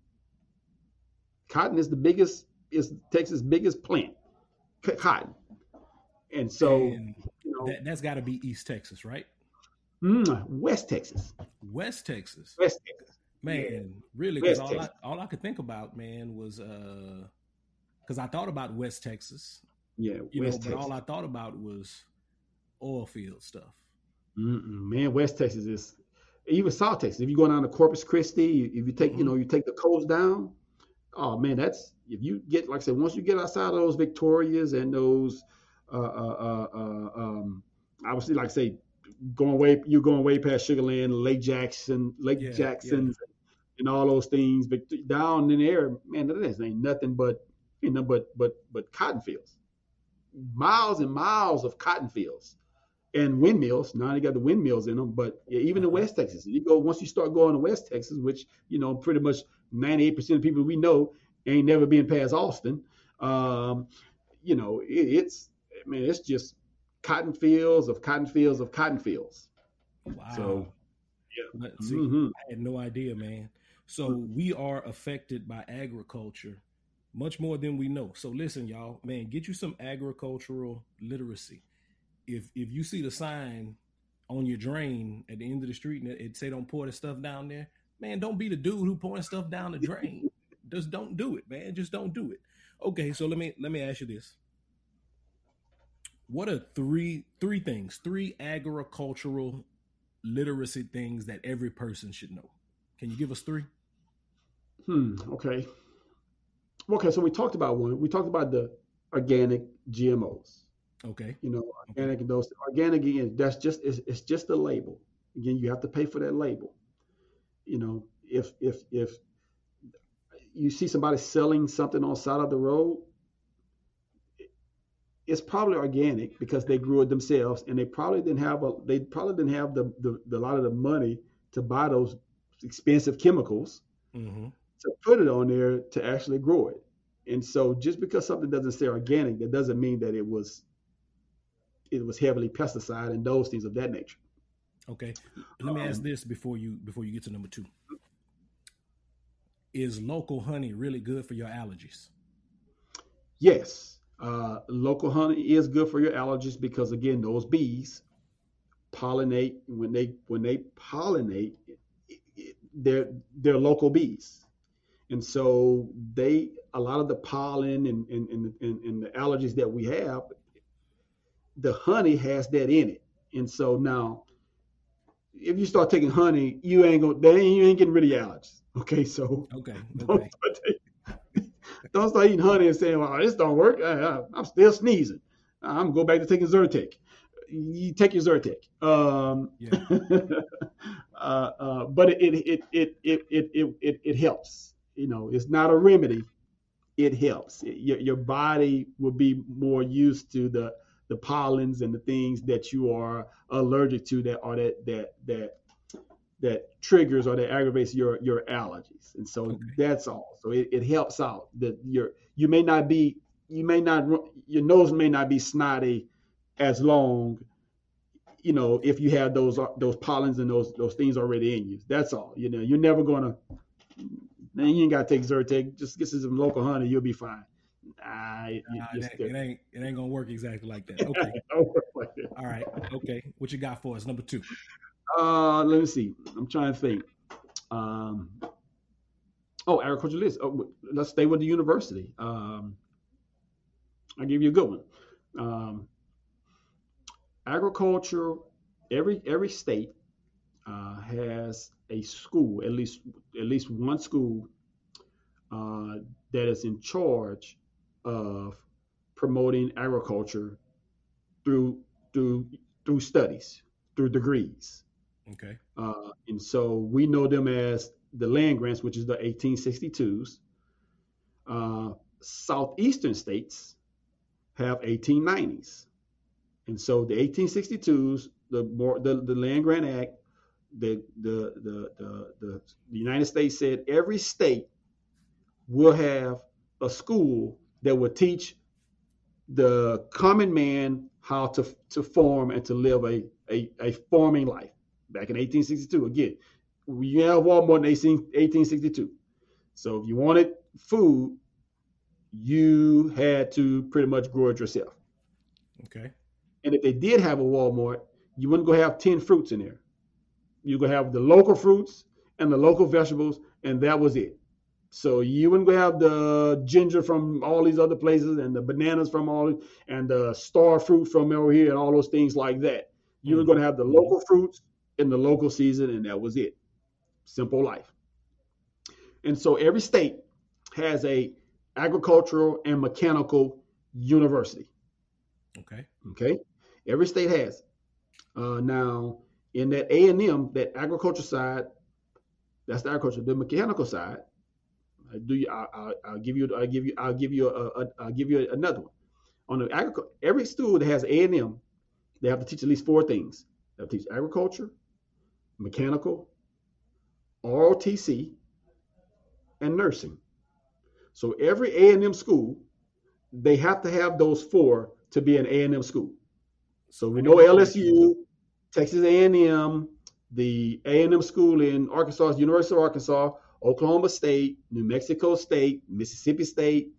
Cotton is the biggest is texas biggest plant cotton. And so and you know, that, has got to be east texas right Mm, West Texas. West Texas. West Texas. Man, yeah. really? Because all I, all I could think about, man, was uh, because I thought about West Texas. Yeah, you West know, but all I thought about was oil field stuff. Mm-mm, man, West Texas is even South Texas. If you go down to Corpus Christi, if you take, mm-hmm. you know, you take the coast down. Oh man, that's if you get like I said, once you get outside of those Victorias and those, uh, uh, uh, uh um, obviously, like I say, going way you're going way past Sugarland, Lake Jackson, Lake yeah, Jackson, yeah. and all those things. But down in there, man, that ain't nothing but you know, but but but cotton fields, miles and miles of cotton fields, and windmills. Now they got the windmills in them, but yeah, even in uh-huh. West Texas, you go once you start going to West Texas, which you know pretty much 98 percent of people we know ain't never been past Austin. Um, you know, it, it's I mean, it's just cotton fields of cotton fields of cotton fields. Wow. So, yeah. See, mm-hmm. I had no idea, man. So we are affected by agriculture much more than we know. So listen, y'all, man, get you some agricultural literacy. If if you see the sign on your drain at the end of the street and it say don't pour the stuff down there, man, don't be the dude who pouring stuff down the drain. Just don't do it, man. Just don't do it. Okay, so let me let me ask you this what are three three things, three agricultural literacy things that every person should know? Can you give us three? Hmm. Okay. Okay. So we talked about one. We talked about the organic GMOs. Okay. You know, organic okay. those organic again. That's just it's, it's just a label. Again, you have to pay for that label. You know, if if if you see somebody selling something on the side of the road, it's probably organic because they grew it themselves and they probably didn't have a they probably didn't have the, the, the a lot of the money to buy those expensive chemicals mm-hmm. to put it on there to actually grow it. And so just because something doesn't say organic that doesn't mean that it was it was heavily pesticide and those things of that nature. Okay. Let me um, ask this before you before you get to number two. Is local honey really good for your allergies? Yes uh, local honey is good for your allergies because again, those bees pollinate when they when they pollinate, they're they're local bees, and so they a lot of the pollen and and, and, and, and the allergies that we have, the honey has that in it, and so now if you start taking honey, you ain't gonna they ain't, you ain't getting rid of your allergies. Okay, so okay, okay. don't start eating honey and saying, "Well, this don't work. I, am still sneezing. I'm gonna go back to taking Zyrtec." You take your Zyrtec. Um, yeah. uh, uh, but it it, it it it it it it helps. You know, it's not a remedy. It helps. It, your your body will be more used to the the pollens and the things that you are allergic to that are that that that that triggers or that aggravates your your allergies. And so okay. that's all. So it, it helps out that your you may not be you may not your nose may not be snotty as long you know if you have those those pollens and those those things already in you. That's all. You know you're never gonna man you ain't gotta take Zyrtec. Just get some local honey you'll be fine. Nah, it, it, it, ain't it ain't gonna work exactly like that. Okay. All right. Okay. What you got for us? Number two uh, let me see. I'm trying to think. Um, oh, agriculture list. Oh, let's stay with the university. Um, I'll give you a good one. Um, agriculture. Every every state uh, has a school, at least at least one school uh, that is in charge of promoting agriculture through through through studies, through degrees. Okay. Uh, and so we know them as the land grants, which is the 1862s. Uh, southeastern states have 1890s. And so the 1862s, the more the, the Land Grant Act, the, the the the the the United States said every state will have a school that will teach the common man how to to form and to live a a, a farming life. Back in 1862, again, we have Walmart in 1862. So if you wanted food, you had to pretty much grow it yourself. Okay. And if they did have a Walmart, you wouldn't go have 10 fruits in there. You go have the local fruits and the local vegetables, and that was it. So you wouldn't go have the ginger from all these other places and the bananas from all and the star fruit from over here and all those things like that. You were hmm. going to have the local fruits in the local season, and that was it. Simple life. And so every state has a agricultural and mechanical university. Okay. Okay. Every state has. Uh, now, in that A and M, that agriculture side, that's the agriculture. The mechanical side, I do you? I, will give you. I'll give you. I'll give you. A, a, I'll give you another one. On the agriculture, every school that has A and M, they have to teach at least four things. They have to teach agriculture, mechanical, ROTC, and nursing. So every A&M school, they have to have those four to be an A&M school. So we know LSU, Texas A&M, the A&M school in Arkansas, University of Arkansas, Oklahoma State, New Mexico State, Mississippi State,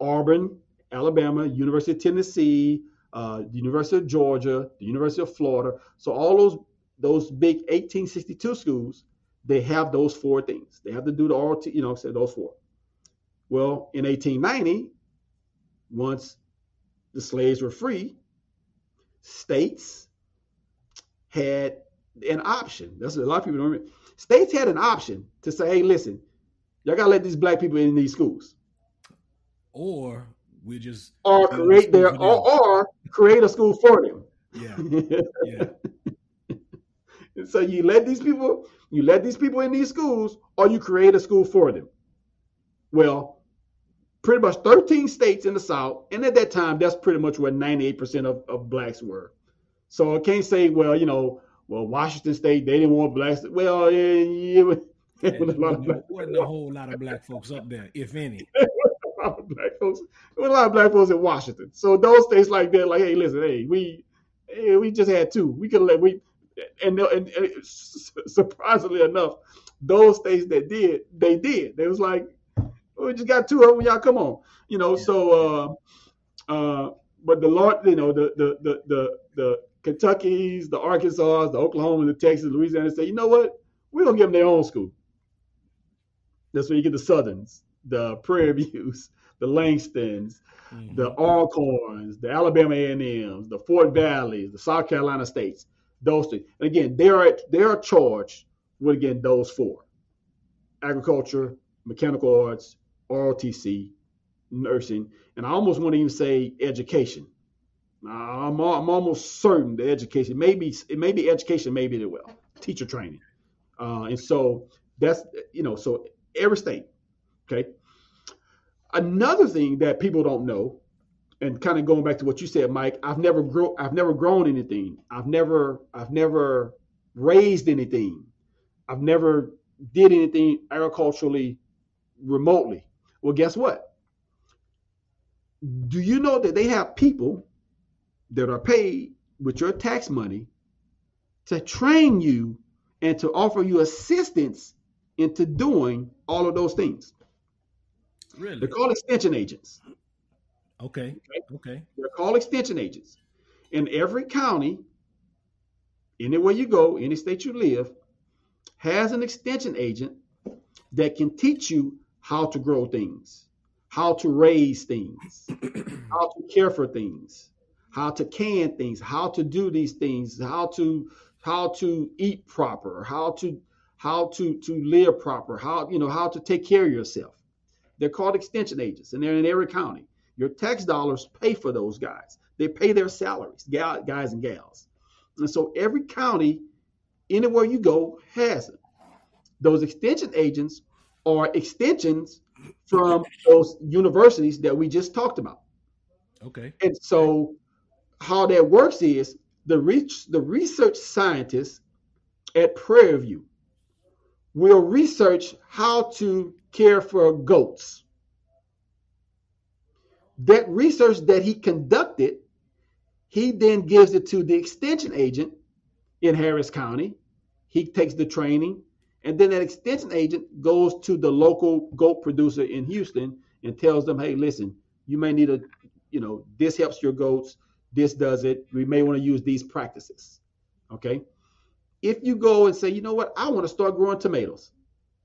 Auburn, Alabama, University of Tennessee, uh, the University of Georgia, the University of Florida. So all those those big 1862 schools, they have those four things. They have to do the ROT, you know, say those four. Well, in 1890, once the slaves were free, states had an option. That's a lot of people don't remember. States had an option to say, hey, listen, y'all gotta let these black people in these schools. Or we just or create their or, or create a school for them. Yeah. Yeah. So you let these people, you let these people in these schools, or you create a school for them. Well, pretty much 13 states in the South, and at that time, that's pretty much where 98% of, of blacks were. So I can't say, well, you know, well, Washington State, they didn't want blacks. Well, yeah, yeah there was a lot of black wasn't a whole lot of black folks up there, if any. black folks. There was a lot of black folks in Washington. So those states like that, like, hey, listen, hey, we hey, we just had two. We could let we and, and, and surprisingly enough, those states that did, they did. They was like, we just got two of them. Y'all come on, you know. Yeah. So, uh, uh, but the Lord, you know, the the the the the Kentucky's, the Arkansas, the Oklahoma, the Texas, Louisiana say, you know what? We're gonna give them their own school. That's where you get the Southerns, the Prairie Views, the Langstons, mm-hmm. the Alcorns, the Alabama A&Ms, the Fort Valleys, the South Carolina states. Those things. And again, they are they are charged with again those four: agriculture, mechanical arts, ROTC, nursing, and I almost want to even say education. I'm, I'm almost certain the education, maybe it may be education, maybe it will teacher training, uh, and so that's you know so every state, okay. Another thing that people don't know, and kind of going back to what you said, Mike, I've never grow, I've never grown anything. I've never, I've never raised anything. I've never did anything agriculturally remotely. Well, guess what? Do you know that they have people that are paid with your tax money to train you and to offer you assistance into doing all of those things? Really? They're called extension agents. Okay. Okay. okay. They're called extension agents. In every county, anywhere you go, any state you live, has an extension agent that can teach you how to grow things, how to raise things, how to care for things, how to can things, how to do these things, how to how to eat proper, how to how to to live proper, how you know how to take care of yourself. They're called extension agents, and they're in every county. Your tax dollars pay for those guys. They pay their salaries, guys and gals. And so every county, anywhere you go, has it. Those extension agents are extensions from those universities that we just talked about. Okay. And so how that works is the reach the research scientists at Prairie View will research how to care for goats. That research that he conducted, he then gives it to the extension agent in Harris County. He takes the training, and then that extension agent goes to the local goat producer in Houston and tells them, hey, listen, you may need a, you know, this helps your goats, this does it. We may want to use these practices. Okay. If you go and say, you know what, I want to start growing tomatoes.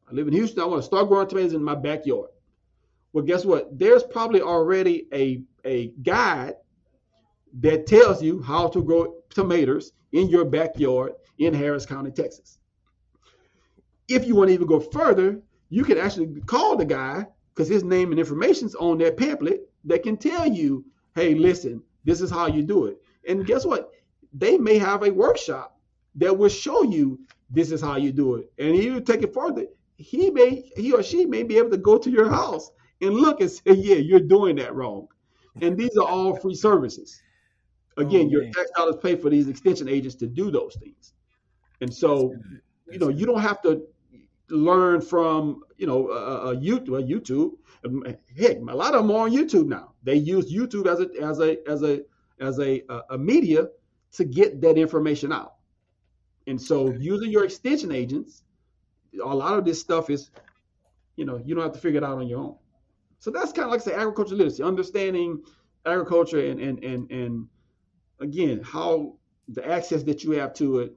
I live in Houston, I want to start growing tomatoes in my backyard. Well, guess what? There's probably already a, a guide that tells you how to grow tomatoes in your backyard in Harris County, Texas. If you want to even go further, you can actually call the guy because his name and information's on that pamphlet that can tell you, hey, listen, this is how you do it. And guess what? They may have a workshop that will show you this is how you do it. And you take it further. He may, he or she may be able to go to your house and look and say, yeah, you're doing that wrong. And these are all free services. Again, oh, your tax dollars pay for these extension agents to do those things. And so, you know, you don't have to learn from you know a, a YouTube, a YouTube. Heck, a lot of them are on YouTube now. They use YouTube as a as a as a as a uh, a media to get that information out. And so, okay. using your extension agents, a lot of this stuff is, you know, you don't have to figure it out on your own. So that's kind of like I say agriculture literacy, understanding agriculture and and and and again how the access that you have to it,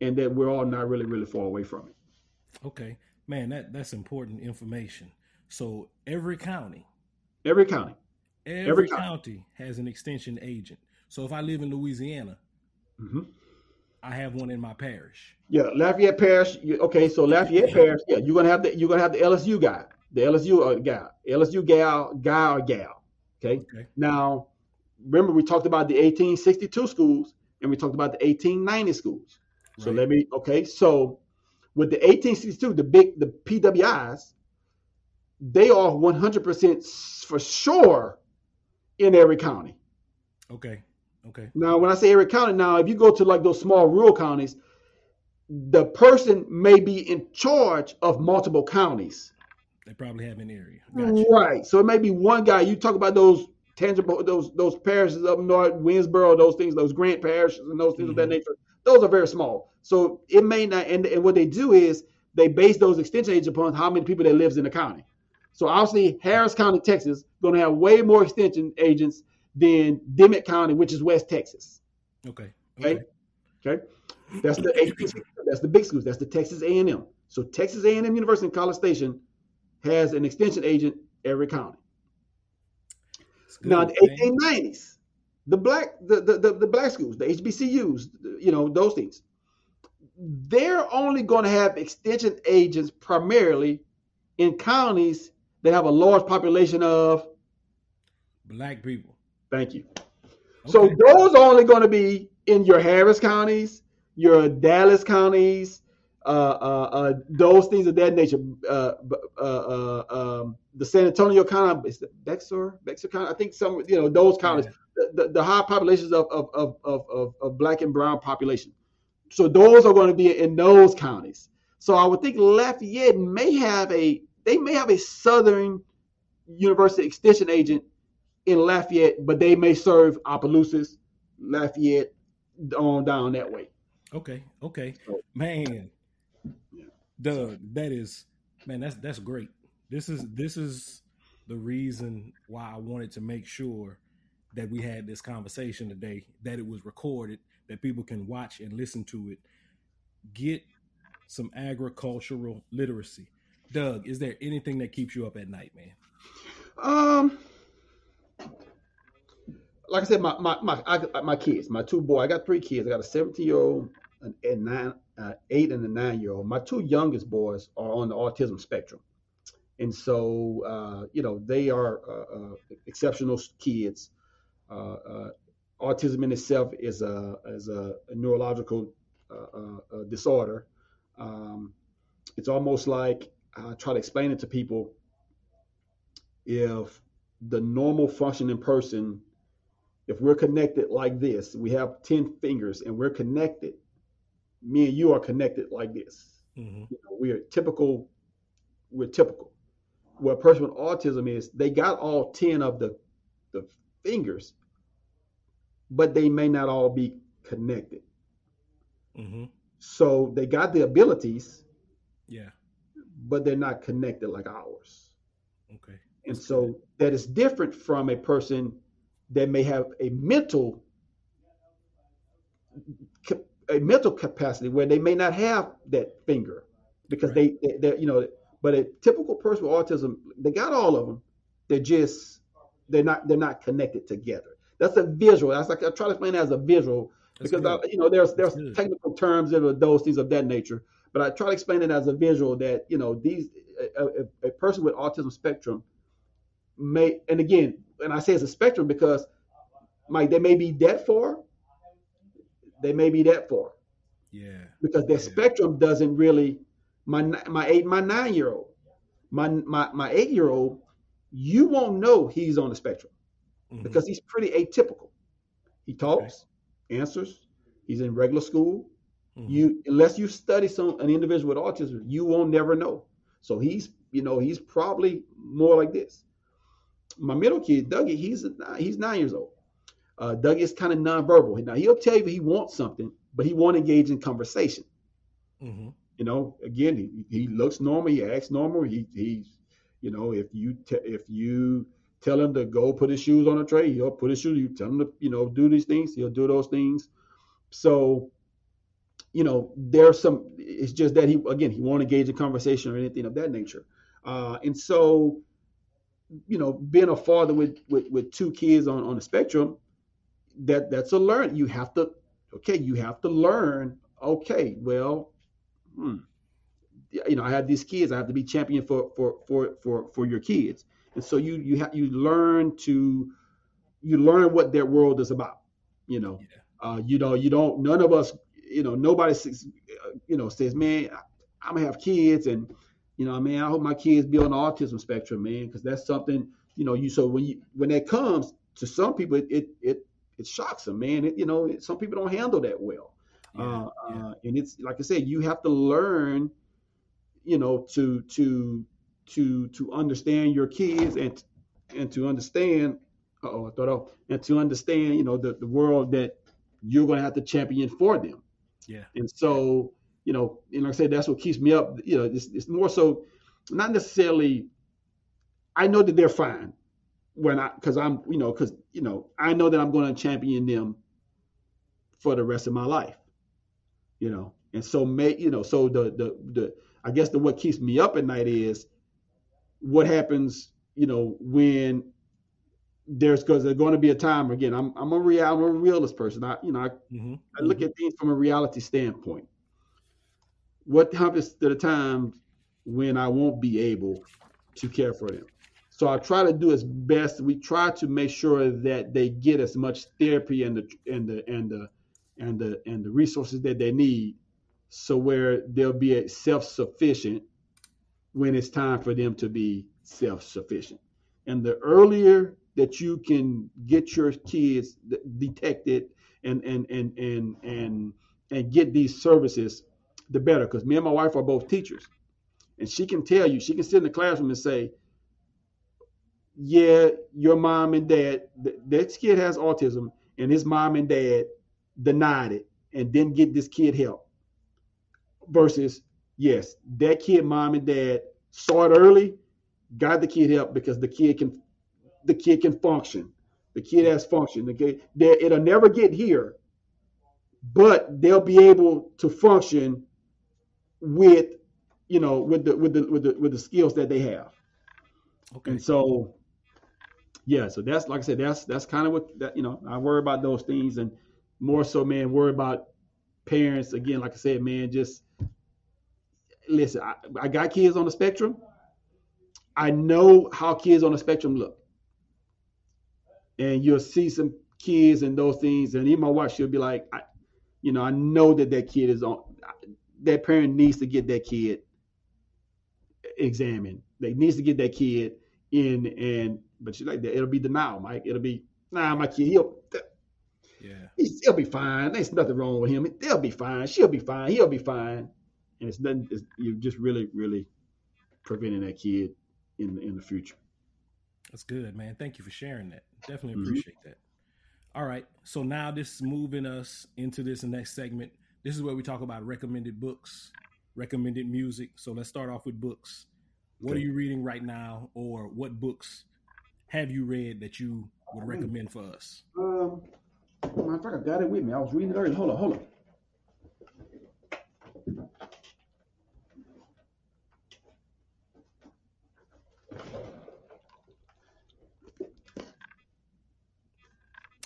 and that we're all not really really far away from it. Okay, man, that that's important information. So every county, every county, every, every county. county. has an extension agent. So if I live in Louisiana, mm-hmm. I have one in my parish. Yeah, Lafayette Parish. Okay, so Lafayette Parish. Yeah, you're gonna have the you're gonna have the LSU guy, the LSU uh, guy, LSU gal, guy or gal. Okay? okay. Now, remember we talked about the 1862 schools and we talked about the 1890 schools. So let me. Okay, so with the 1862, the big the PWIs, they are 100% for sure in every county. Okay. Okay. Now, when I say every county, now if you go to like those small rural counties, the person may be in charge of multiple counties. They probably have an area. Gotcha. Right. So it may be one guy. You talk about those tangible, those those parishes up north, Winsboro, those things, those Grant parishes, and those things mm-hmm. of that mm-hmm. nature. Those are very small. So it may not, and, and what they do is they base those extension agents upon how many people that lives in the county. So obviously Harris County, Texas, going to have way more extension agents than Dimmitt County, which is West Texas. Okay. Okay. Okay. That's the that's the big schools. That's the Texas A&M. So Texas A&M University in College Station has an extension agent every county. Now the 1890s, the black the, the, the, the black schools, the HBCUs, you know, those things they're only going to have extension agents primarily in counties that have a large population of black people. Thank you. Okay. So those are only going to be in your Harris counties, your Dallas counties, those things of that nature. Uh, uh, uh, um, the San Antonio County, is it Bexar, Bexar County? I think some, you know, those counties, yeah. the, the, the, high populations of, of, of, of, of black and brown population. So those are going to be in those counties. So I would think Lafayette may have a they may have a Southern University extension agent in Lafayette, but they may serve Opelousas, Lafayette, on down that way. Okay, okay, man. Doug, that is man, that's that's great. This is this is the reason why I wanted to make sure that we had this conversation today, that it was recorded, that people can watch and listen to it. Get some agricultural literacy. Doug, is there anything that keeps you up at night, man? Um, like I said, my my my I, my kids, my two boys. I got three kids. I got a 17 year old, and nine, uh, eight, and a nine year old. My two youngest boys are on the autism spectrum, and so uh, you know they are uh, uh, exceptional kids. Uh, uh, autism in itself is a is a, a neurological disorder. Um, it's almost like I try to explain it to people. If the normal functioning person, if we're connected like this, we have ten fingers and we're connected. Me and you are connected like this. Mm-hmm. You know, we are typical. We're typical what a person with autism is, they got all 10 of the, the fingers, but they may not all be connected. Mm-hmm. So they got the abilities, yeah, but they're not connected like ours. Okay. And so that is different from a person that may have a mental a mental capacity where they may not have that finger because right. they, they you know but a typical person with autism, they got all of them. They're just they're not they're not connected together. That's a visual. That's like I try to explain that as a visual That's because I, you know there's there's technical terms of those things of that nature. But I try to explain it as a visual that you know these a, a, a person with autism spectrum may and again and I say it's a spectrum because Mike they may be that far, they may be that far. Yeah. Because their yeah. spectrum doesn't really my my eight my nine year old my my, my eight year old you won't know he's on the spectrum mm-hmm. because he's pretty atypical he talks okay. answers he's in regular school mm-hmm. you unless you study some an individual with autism you won't never know so he's you know he's probably more like this my middle kid dougie he's he's nine years old uh, dougie is kind of nonverbal now he'll tell you he wants something but he won't engage in conversation mm-hmm you know, again, he, he looks normal. He acts normal. He he's, you know, if you te- if you tell him to go put his shoes on a tray, he'll put his shoes. You tell him to, you know, do these things, he'll do those things. So, you know, there's some. It's just that he again he won't engage in conversation or anything of that nature. Uh, and so, you know, being a father with with, with two kids on on the spectrum, that that's a learn. You have to, okay, you have to learn. Okay, well, hmm, you know, I have these kids. I have to be champion for for for for for your kids. And so you you have you learn to you learn what their world is about. You know, yeah. uh, you know, you don't. None of us, you know, nobody says, you know, says, man, I'm gonna have kids, and you know, man, I hope my kids be on the autism spectrum, man, because that's something, you know, you. So when you when that comes to some people, it it it, it shocks them, man. It, you know, some people don't handle that well. Yeah, uh, yeah. Uh, and it's like I said, you have to learn, you know, to to to to understand your kids and and to understand. Oh, I thought oh, and to understand, you know, the the world that you're going to have to champion for them. Yeah. And so, you know, and like I said, that's what keeps me up. You know, it's, it's more so, not necessarily. I know that they're fine when I, because I'm, you know, because you know, I know that I'm going to champion them for the rest of my life you know. And so may you know, so the the the I guess the what keeps me up at night is what happens, you know, when there's because there's going to be a time again. I'm I'm a real I'm a realist person. I you know I, mm-hmm. I look mm-hmm. at things from a reality standpoint. What happens to the times when I won't be able to care for them? So I try to do as best. We try to make sure that they get as much therapy and the and the and the and the and the resources that they need. So where they'll be self-sufficient when it's time for them to be self-sufficient. And the earlier that you can get your kids detected and and and and and and get these services the better. Because me and my wife are both teachers. And she can tell you she can sit in the classroom and say yeah your mom and dad that kid has autism and his mom and dad denied it and didn't get this kid help. Versus, yes, that kid, mom and dad saw it early, got the kid help because the kid can the kid can function. The kid has function. The kid, it'll never get here, but they'll be able to function with you know with the with the with the with the skills that they have. Okay. And so yeah, so that's like I said, that's that's kind of what that you know, I worry about those things and more so, man, worry about parents. Again, like I said, man, just listen. I, I got kids on the spectrum. I know how kids on the spectrum look. And you'll see some kids and those things, and even my wife, she'll be like, I, you know, I know that that kid is on, that parent needs to get that kid examined. They needs to get that kid in, and but she's like, that. it'll be denial, Mike. It'll be, nah, my kid, he'll, yeah, he'll be fine. There's nothing wrong with him. They'll be fine. She'll be fine. He'll be fine. And it's nothing. It's, you're just really, really preventing that kid in in the future. That's good, man. Thank you for sharing that. Definitely mm-hmm. appreciate mm-hmm. that. All right. So now this is moving us into this next segment. This is where we talk about recommended books, recommended music. So let's start off with books. What okay. are you reading right now, or what books have you read that you would recommend for us? Um, matter of fact, I got it with me. I was reading it earlier. Hold on, hold on.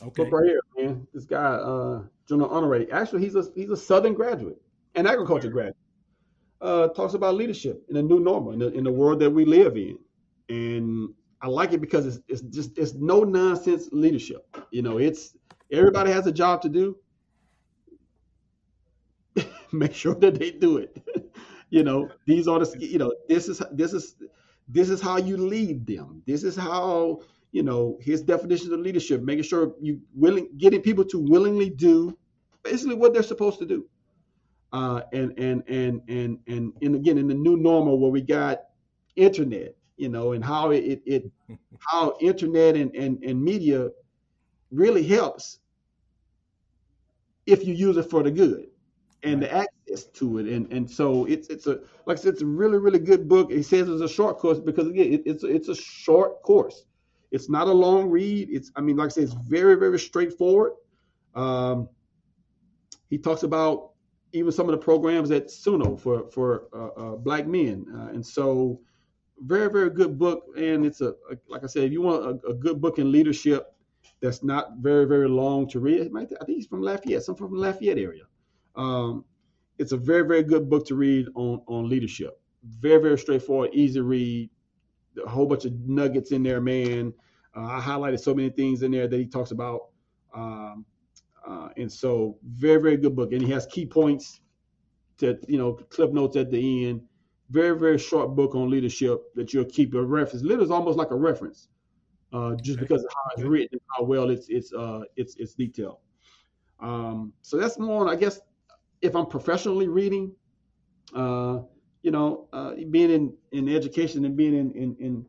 Okay. Look right here, man. This guy, uh, General Honore. Actually, he's a he's a Southern graduate, an agriculture graduate. Uh, talks about leadership in a new normal in the, in the world that we live in, and I like it because it's it's just it's no nonsense leadership. You know, it's everybody has a job to do. Make sure that they do it. you know, these are the you know this is this is this is how you lead them. This is how you know his definition of leadership, making sure you willing getting people to willingly do basically what they're supposed to do. Uh, and and and and and and again in the new normal where we got internet, you know, and how it it how internet and and, and media really helps if you use it for the good and right. the access to it. And and so it's it's a like I said, it's a really really good book. He says it's a short course because again, it, it's it's a short course. It's not a long read. It's, I mean, like I said, it's very, very straightforward. Um, he talks about even some of the programs at SUNO for for uh, uh, black men, uh, and so very, very good book. And it's a, a like I said, if you want a, a, good book in leadership that's not very, very long to read, I think he's from Lafayette, some from Lafayette area. Um, it's a very, very good book to read on on leadership. Very, very straightforward, easy read a whole bunch of nuggets in there, man. Uh, I highlighted so many things in there that he talks about. Um, uh, and so very, very good book. And he has key points to, you know, clip notes at the end. Very, very short book on leadership that you'll keep a reference. Literally almost like a reference, uh, just because of how it's written how well it's it's uh, it's it's detailed. Um, so that's more, I guess, if I'm professionally reading, uh, you know, uh, being in, in education and being in, in, in,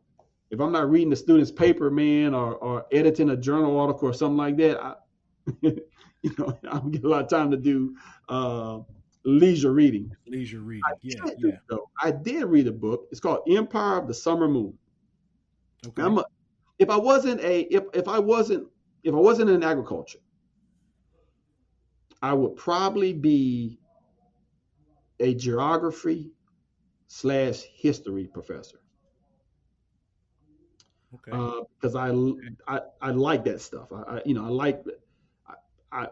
if I'm not reading the student's paper, man, or, or editing a journal article or something like that, I, you know, I don't get a lot of time to do uh, leisure reading. Leisure reading, I yeah, yeah. Though, I did read a book. It's called Empire of the Summer Moon. Okay. A, if I wasn't a, if if I wasn't, if I wasn't in agriculture, I would probably be a geography slash history professor. Okay. Uh, because I, I I like that stuff. I, I you know I like I, I,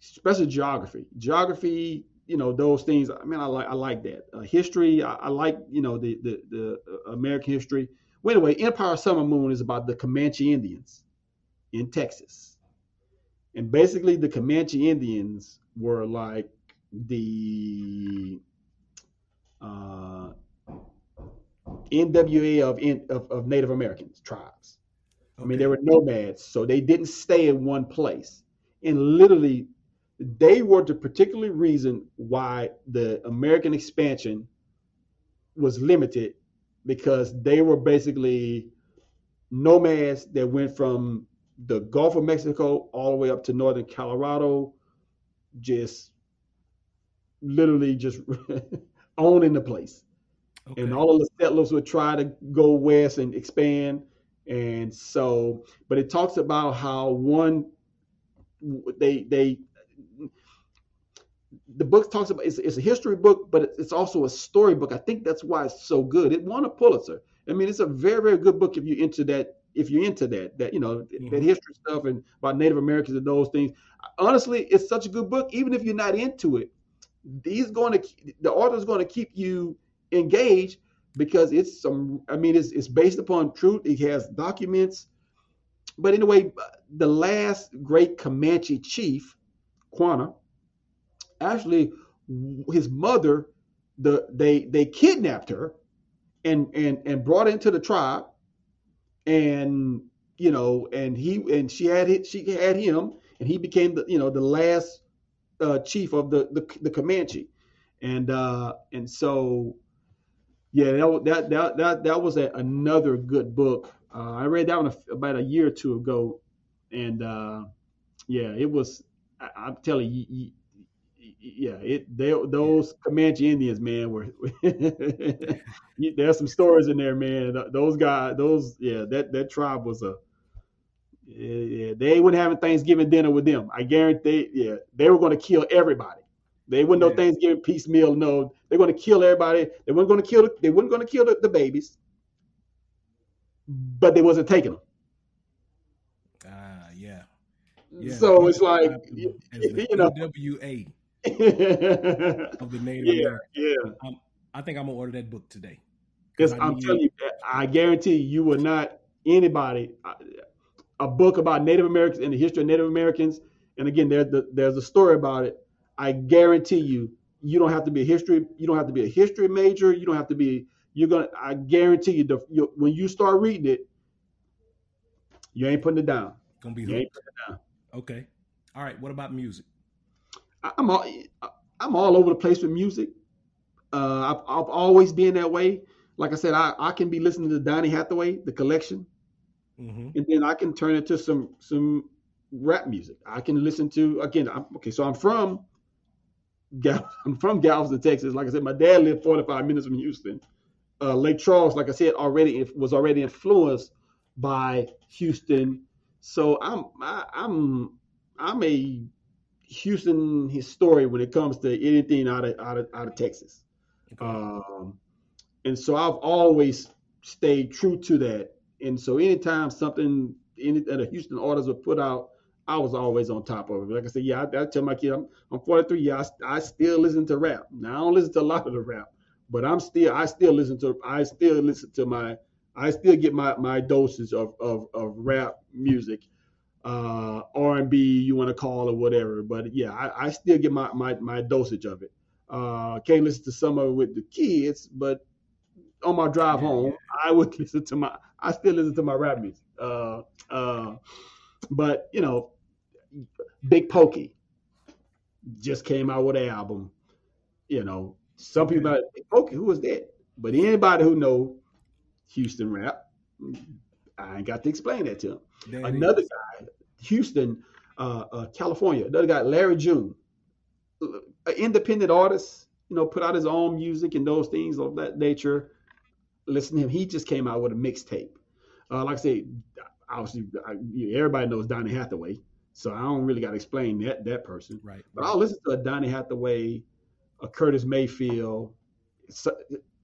especially geography. Geography, you know those things. I mean I like I like that. Uh, history, I, I, like you know the the, the uh, American history. Well, anyway, Empire Summer Moon is about the Comanche Indians in Texas, and basically the Comanche Indians were like the uh, NWA of, of, of Native Americans tribes. Okay. I mean, they were nomads, so they didn't stay in one place. And literally, they were the particular reason why the American expansion was limited because they were basically nomads that went from the Gulf of Mexico all the way up to northern Colorado, just literally just owning the place. Okay. And all of the settlers would try to go west and expand. And so, but it talks about how one, they, they, the book talks about it's, it's a history book, but it's also a story book. I think that's why it's so good. It won a Pulitzer. I mean, it's a very, very good book if you're into that. If you're into that, that you know mm-hmm. that history stuff and about Native Americans and those things. Honestly, it's such a good book. Even if you're not into it, he's going to the author's going to keep you engaged because it's some. I mean, it's it's based upon truth. It has documents, but anyway, the last great Comanche chief, Quanah, actually, his mother, the they they kidnapped her, and and and brought into the tribe, and you know, and he and she had it, she had him, and he became the you know the last uh, chief of the the, the Comanche, and uh, and so yeah, that that that that, that was a, another good book. Uh, I read that one about a year or two ago, and uh, yeah, it was. I, am telling you, you, yeah, it they those Comanche Indians, man, were there's some stories in there, man. Those guys, those yeah, that that tribe was a yeah, they wouldn't having Thanksgiving dinner with them. I guarantee, yeah, they were going to kill everybody. They wouldn't yeah. know Thanksgiving piecemeal. No, they're going to kill everybody. They weren't going to kill. They weren't going to kill the, the, babies, but they wasn't taking them. Ah, uh, yeah. Yeah. So it's like you, know, WA of the Native yeah, American. Yeah. I think I'm gonna order that book today. Because I'm telling you, I guarantee you will not anybody uh, a book about Native Americans and the history of Native Americans. And again, there, the, there's a story about it. I guarantee you, you don't have to be a history. You don't have to be a history major. You don't have to be. You're gonna. I guarantee you, the, you when you start reading it, you ain't putting it down. Gonna be ain't putting it down. Okay. All right. What about music? I'm all I'm all over the place with music. Uh, I've, I've always been that way. Like I said, I, I can be listening to Donny Hathaway, the collection, mm-hmm. and then I can turn it to some some rap music. I can listen to again. I'm, okay, so I'm from Gal- I'm from Galveston, Texas. Like I said, my dad lived 45 minutes from Houston. Uh, Lake Charles, like I said, already was already influenced by Houston. So I'm I, I'm I'm a Houston historian when it comes to anything out of out of out of Texas. Okay. Um, and so I've always stayed true to that. And so anytime something any that the Houston orders were put out, I was always on top of it. Like I said, yeah, I, I tell my kid, I'm, I'm 43. Yeah, I, I, still listen to rap. Now I don't listen to a lot of the rap, but I'm still, I still listen to, I still listen to my, I still get my my doses of of, of rap music, uh, R&B, you want to call it whatever. But yeah, I, I still get my my my dosage of it. Uh, can't listen to some of it with the kids, but on my drive home, I would listen to my, I still listen to my rap music. Uh, uh, but you know, Big Pokey just came out with an album. You know, some people Big Pokey, who was that? But anybody who know Houston rap, I ain't got to explain that to him. another guy, Houston, uh, uh, California, another guy, Larry June, an independent artist, you know, put out his own music and those things of that nature. Listen to him. He just came out with a mixtape. Uh, like I say, obviously I, everybody knows Donny Hathaway, so I don't really got to explain that that person. Right. But I'll listen to a Donny Hathaway, a Curtis Mayfield.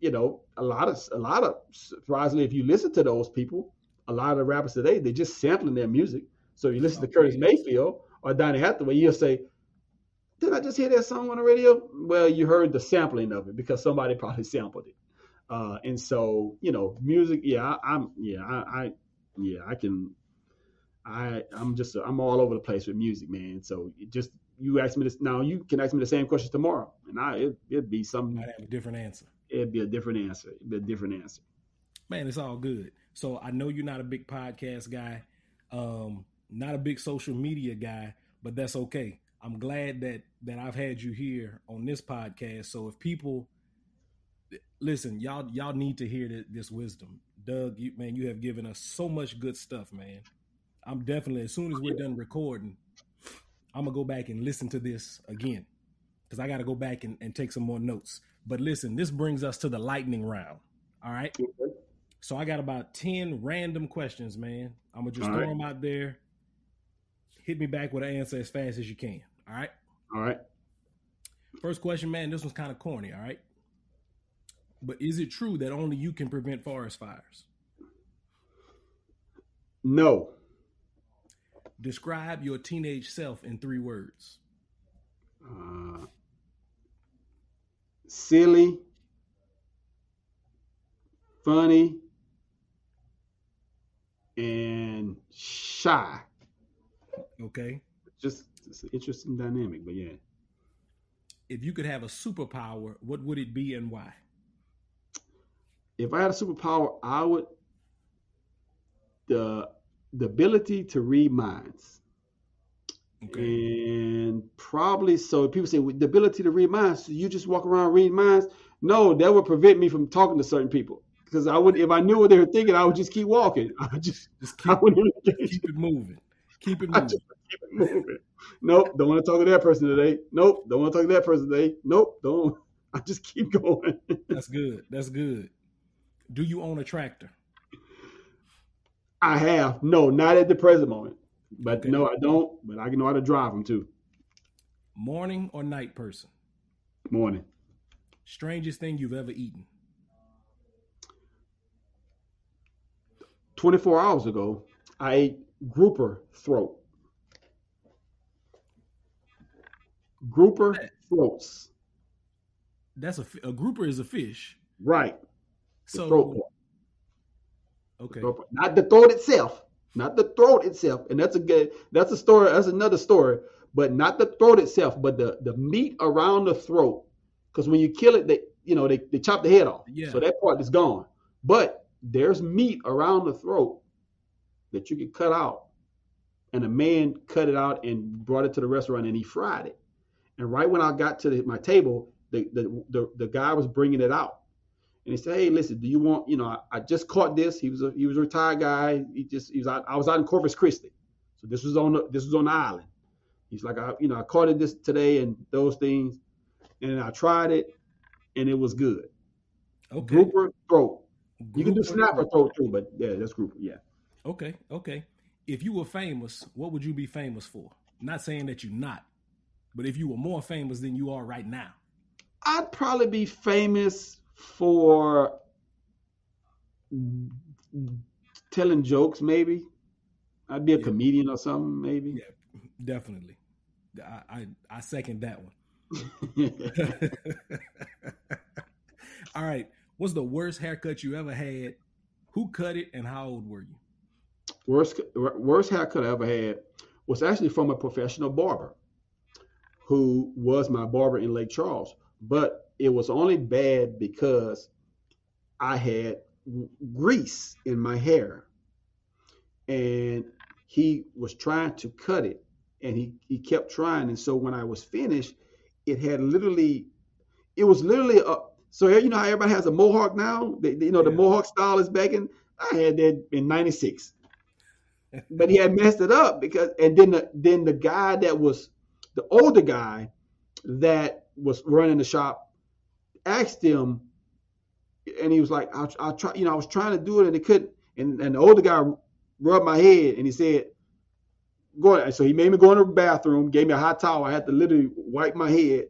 You know, a lot of a lot of surprisingly, if you listen to those people, a lot of the rappers today they're just sampling their music. So if you listen okay. to Curtis Mayfield or Donny Hathaway, you'll say, "Did I just hear that song on the radio?" Well, you heard the sampling of it because somebody probably sampled it. Uh, and so, you know, music, yeah, I, am yeah, I, I, yeah, I can, I, I'm just, I'm all over the place with music, man. So just, you ask me this now, you can ask me the same question tomorrow, and I, it, it'd be something. I'd have a different answer. It'd be a different answer. It'd be a different answer. Man, it's all good. So I know you're not a big podcast guy, um, not a big social media guy, but that's okay. I'm glad that that I've had you here on this podcast. So if people listen, y'all y'all need to hear this wisdom. Doug, you, man, you have given us so much good stuff, man. I'm definitely as soon as we're done recording, I'm gonna go back and listen to this again because I got to go back and, and take some more notes. But listen, this brings us to the lightning round. All right. So I got about 10 random questions, man. I'm going to just All throw right. them out there. Hit me back with an answer as fast as you can. All right. All right. First question, man. This one's kind of corny. All right. But is it true that only you can prevent forest fires? No. Describe your teenage self in three words. Uh, silly, funny, and shy. Okay. Just it's an interesting dynamic, but yeah. If you could have a superpower, what would it be and why? If I had a superpower, I would the the ability to read minds. Okay. And probably so people say with the ability to read minds, so you just walk around reading minds. No, that would prevent me from talking to certain people because I would if I knew what they were thinking, I would just keep walking. I would just, just keep, keep it moving. Keep it moving. keep it moving. Nope, don't want to talk to that person today. Nope, don't want to talk to that person today. Nope, don't. I just keep going. That's good. That's good. Do you own a tractor? I have. No, not at the present moment. But okay. no, I don't. But I can know how to drive them too. Morning or night person? Morning. Strangest thing you've ever eaten? 24 hours ago, I ate grouper throat. Grouper throats. That's a, a grouper is a fish. Right. So Okay. Not the throat itself. Not the throat itself. And that's a good that's a story. That's another story. But not the throat itself, but the, the meat around the throat. Because when you kill it, they you know they, they chop the head off. Yeah. So that part is gone. But there's meat around the throat that you can cut out. And a man cut it out and brought it to the restaurant and he fried it. And right when I got to the, my table, the, the, the, the guy was bringing it out and he said, "Hey, listen, do you want? You know, I, I, just caught this. He was a he was a retired guy. He just he was out, I was out in Corpus Christi, so this was on the, this was on the island. He's like, I you know I caught it this today and those things, and I tried it, and it was good. Okay. Grouper throat. Grouper you can do snapper throat too, but yeah, that's grouper. Yeah. Okay. Okay. If you were famous, what would you be famous for? Not saying that you're not, but if you were more famous than you are right now, I'd probably be famous for telling jokes, maybe. I'd be a yeah. comedian or something, maybe. Yeah, definitely. I, I, I second that one. All right. What's the worst haircut you ever had? Who cut it and how old were you? Worst worst haircut I ever had was actually from a professional barber who was my barber in Lake Charles. But it was only bad because I had grease in my hair. And he was trying to cut it and he, he kept trying. And so when I was finished, it had literally, it was literally a, so you know how everybody has a mohawk now? They, you know, the mohawk style is back in, I had that in 96. but he had messed it up because, and then the, then the guy that was the older guy that was running the shop asked him, and he was like, I'll, I'll try, you know, I was trying to do it and it couldn't. And, and the older guy rubbed my head and he said, go ahead. So he made me go in the bathroom, gave me a hot towel. I had to literally wipe my head.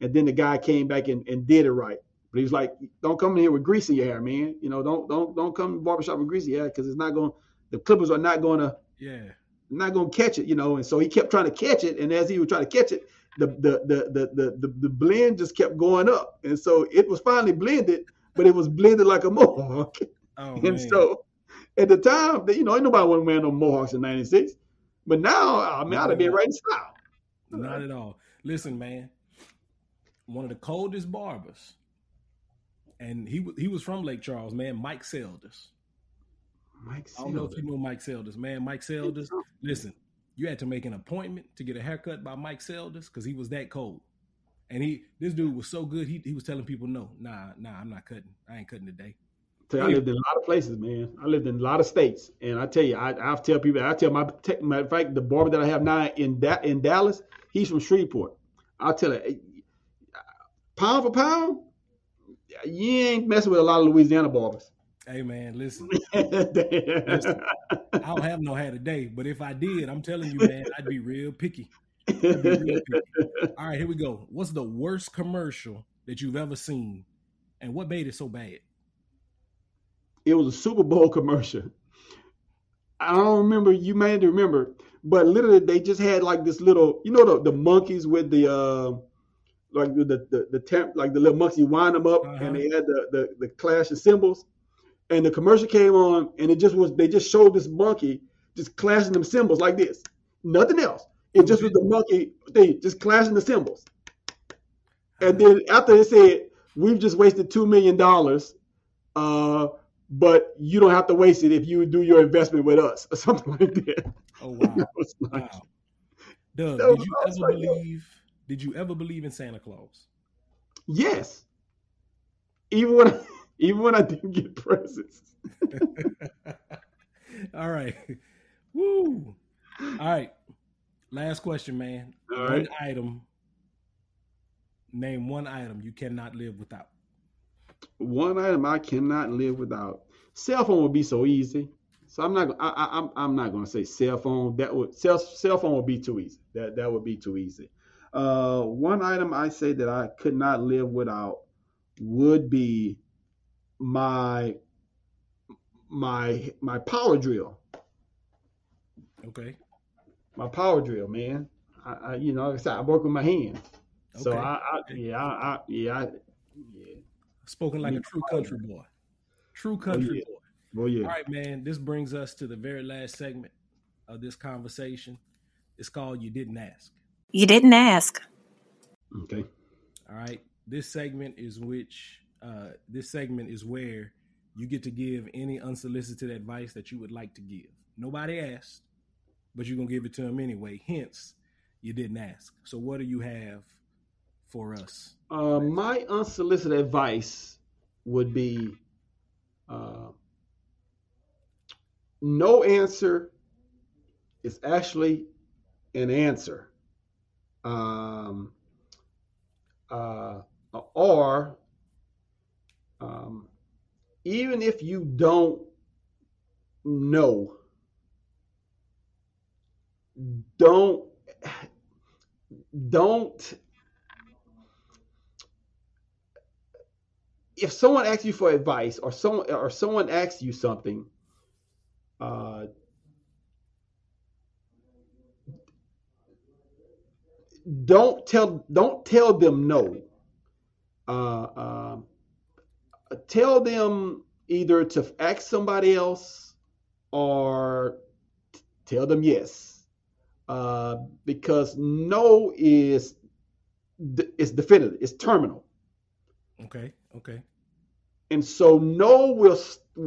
And then the guy came back and, and did it right. But he was like, don't come in here with grease in your hair, man. You know, don't don't don't come to the barbershop with greasy hair because it's not going the clippers are not gonna yeah not gonna catch it, you know. And so he kept trying to catch it, and as he was trying to catch it, the the the the the, the blend just kept going up, and so it was finally blended, but it was blended like a mohawk. Oh, and man. so at the time, you know, ain't nobody want to wear no mohawks in '96, but now I mean, I'd have been right in style. Not at all. Listen, man, one of the coldest barbers, and he he was from Lake Charles, man. Mike Selders. Mike Selders. I don't know if you know Mike Selders, man. Mike Selders. Listen, you had to make an appointment to get a haircut by Mike Selders because he was that cold. And he, this dude was so good. He, he was telling people, no, nah, nah, I'm not cutting. I ain't cutting today. I lived in a lot of places, man. I lived in a lot of states, and I tell you, I, I tell people, I tell my, matter of fact, the barber that I have now in da- in Dallas, he's from Shreveport. I'll tell you, eh, pound for pound, you ain't messing with a lot of Louisiana barbers. Hey man, listen. listen. I don't have no hair today, but if I did, I'm telling you, man, I'd be real picky. Be real picky. All right, here we go. What's the worst commercial that you've ever seen, and what made it so bad? It was a Super Bowl commercial. I don't remember. You may remember, but literally they just had like this little, you know, the, the monkeys with the. Uh, like the the the temp, like the little monkeys, you wind them up, uh-huh. and they had the, the the clash of cymbals and the commercial came on, and it just was they just showed this monkey just clashing them cymbals like this, nothing else. It just was the monkey thing, just clashing the cymbals. And then after they said, "We've just wasted two million dollars," uh, but you don't have to waste it if you do your investment with us or something like that. Oh wow! like, wow. Doug, did you ever believe? Did you ever believe in Santa Claus? yes, even when I, even when I didn't get presents. All right. Woo. All right. Last question, man. All one right. item. Name one item you cannot live without. One item I cannot live without. Cell phone would be so easy. So I'm not. I, I, I'm. I'm not going to say cell phone. That would cell cell phone would be too easy. That that would be too easy. Uh, one item I say that I could not live without would be my my my power drill. Okay. My power drill, man. I, I you know, like I said, I work with my hands. So Okay. I, I yeah, I, I yeah, I, yeah. Spoken like a true country boy. True oh, country yeah. boy. Well, yeah. All right, man. This brings us to the very last segment of this conversation. It's called You Didn't Ask. You didn't ask. Okay. All right. This segment is which uh this segment is where you get to give any unsolicited advice that you would like to give. Nobody asked, but you're gonna give it to them anyway. Hence, you didn't ask. So what do you have for us? Uh, my unsolicited advice would be uh, no answer is actually an answer. Um, uh, or um, even if you don't know, don't don't if someone asks you for advice or someone or someone asks you something, uh, don't tell don't tell them no. Uh, uh, tell them either to ask somebody else or t- tell them yes, uh, because no is is definitive, it's terminal. Okay, okay. and so no will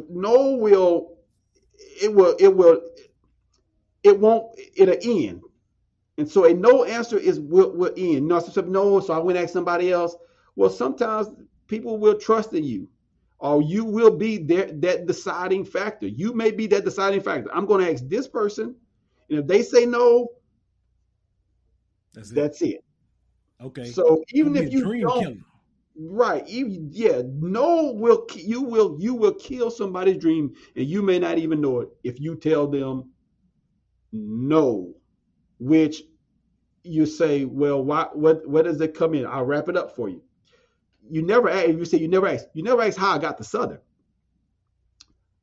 no will it will it will it won't it'll end. And so a no answer is will, will end. No so no so i went ask somebody else. Well sometimes people will trust in you or you will be there that deciding factor you may be that deciding factor i'm going to ask this person and if they say no That's it. that's it okay. so even if you dream don't killer. Right. You, yeah. No will you will you will kill somebody's dream and you may not even know it if you tell them no, which you say, well, why what what does it come in? I'll wrap it up for you. You never ask, you say you never ask. You never ask how I got to Southern.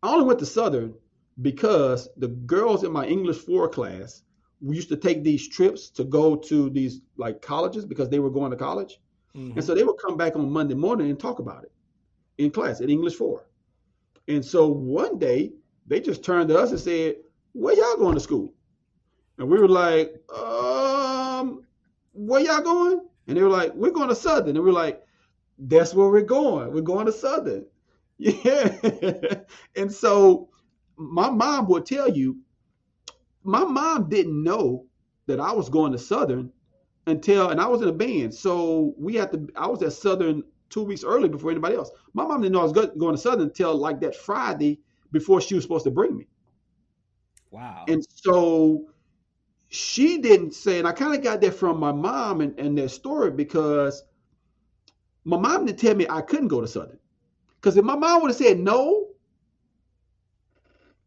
I only went to Southern because the girls in my English 4 class we used to take these trips to go to these like colleges because they were going to college. Mhm. And so they would come back on Monday morning and talk about it in class at English 4. And so one day they just turned to us and said, Where y'all going to school? And we were like, Um, where y'all going? And they were like, We're going to Southern. And we were like, That's where we're going. We're going to Southern. Yeah. and so my mom would tell you, my mom didn't know that I was going to Southern until and I was in a band, so we had to. I was at Southern two weeks early before anybody else. My mom didn't know I was going to Southern until like that Friday before she was supposed to bring me, Wow. and so she didn't say. And I kind of got that from my mom and, and their story because my mom didn't tell me I couldn't go to Southern. Because if my mom would have said no,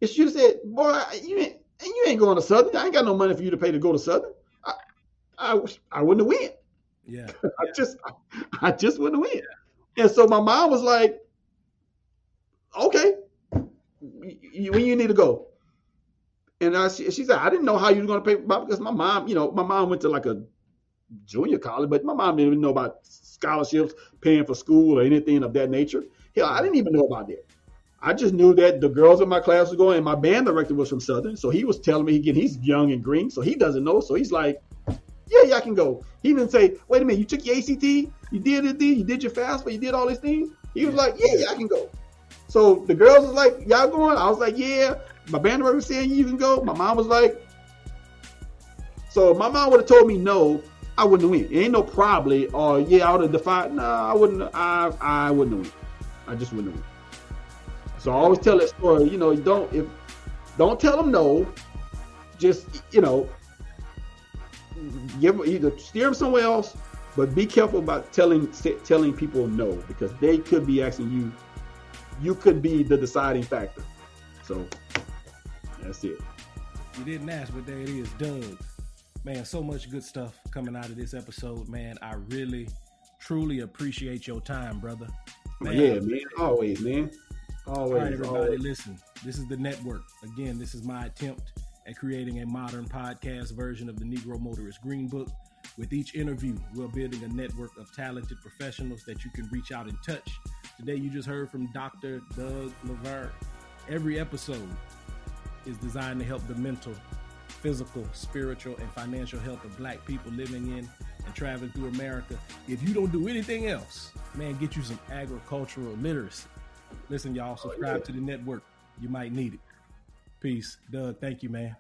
if she would have said, "Boy, you ain't you ain't going to Southern. I ain't got no money for you to pay to go to Southern," I I, I wouldn't have went. yeah. I just I just wouldn't win. And so my mom was like, okay, when you need to go. And I, she, she said, I didn't know how you were going to pay because my mom, you know, my mom went to like a junior college, but my mom didn't even know about scholarships, paying for school or anything of that nature. Hell, I didn't even know about that. I just knew that the girls in my class were going, and my band director was from Southern, so he was telling me again he's young and green, so he doesn't know, so he's like, yeah, yeah, I can go. He didn't say, wait a minute, you took your ACT, you did it, you did your FAFSA, you did all these things. He was like, yeah, yeah, I can go. So the girls was like, y'all going? I was like, yeah. My band director was saying you can go. My mom was like, so my mom would have told me no, I wouldn't win. It ain't no probably or yeah, I would have defied. No, I wouldn't. I I wouldn't win. I just wouldn't win. So I always tell that story. You know, don't if don't tell them no. Just you know, give either steer them somewhere else, but be careful about telling telling people no because they could be asking you. You could be the deciding factor. So that's it. You didn't ask, but there it is, Doug. Man, so much good stuff coming out of this episode, man. I really, truly appreciate your time, brother. Man, yeah, man. Always, man. Always. All right, everybody, always. listen. This is the network. Again, this is my attempt at creating a modern podcast version of the Negro Motorist Green Book. With each interview, we're building a network of talented professionals that you can reach out and touch. Today, you just heard from Dr. Doug Laverne. Every episode is designed to help the mental, physical, spiritual, and financial health of black people living in and traveling through America. If you don't do anything else, man, get you some agricultural literacy. Listen, y'all, oh, subscribe oh, yeah. to the network. You might need it. Peace. Doug, thank you, man.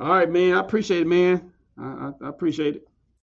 All right, man. I appreciate it, man. I, I, I appreciate it.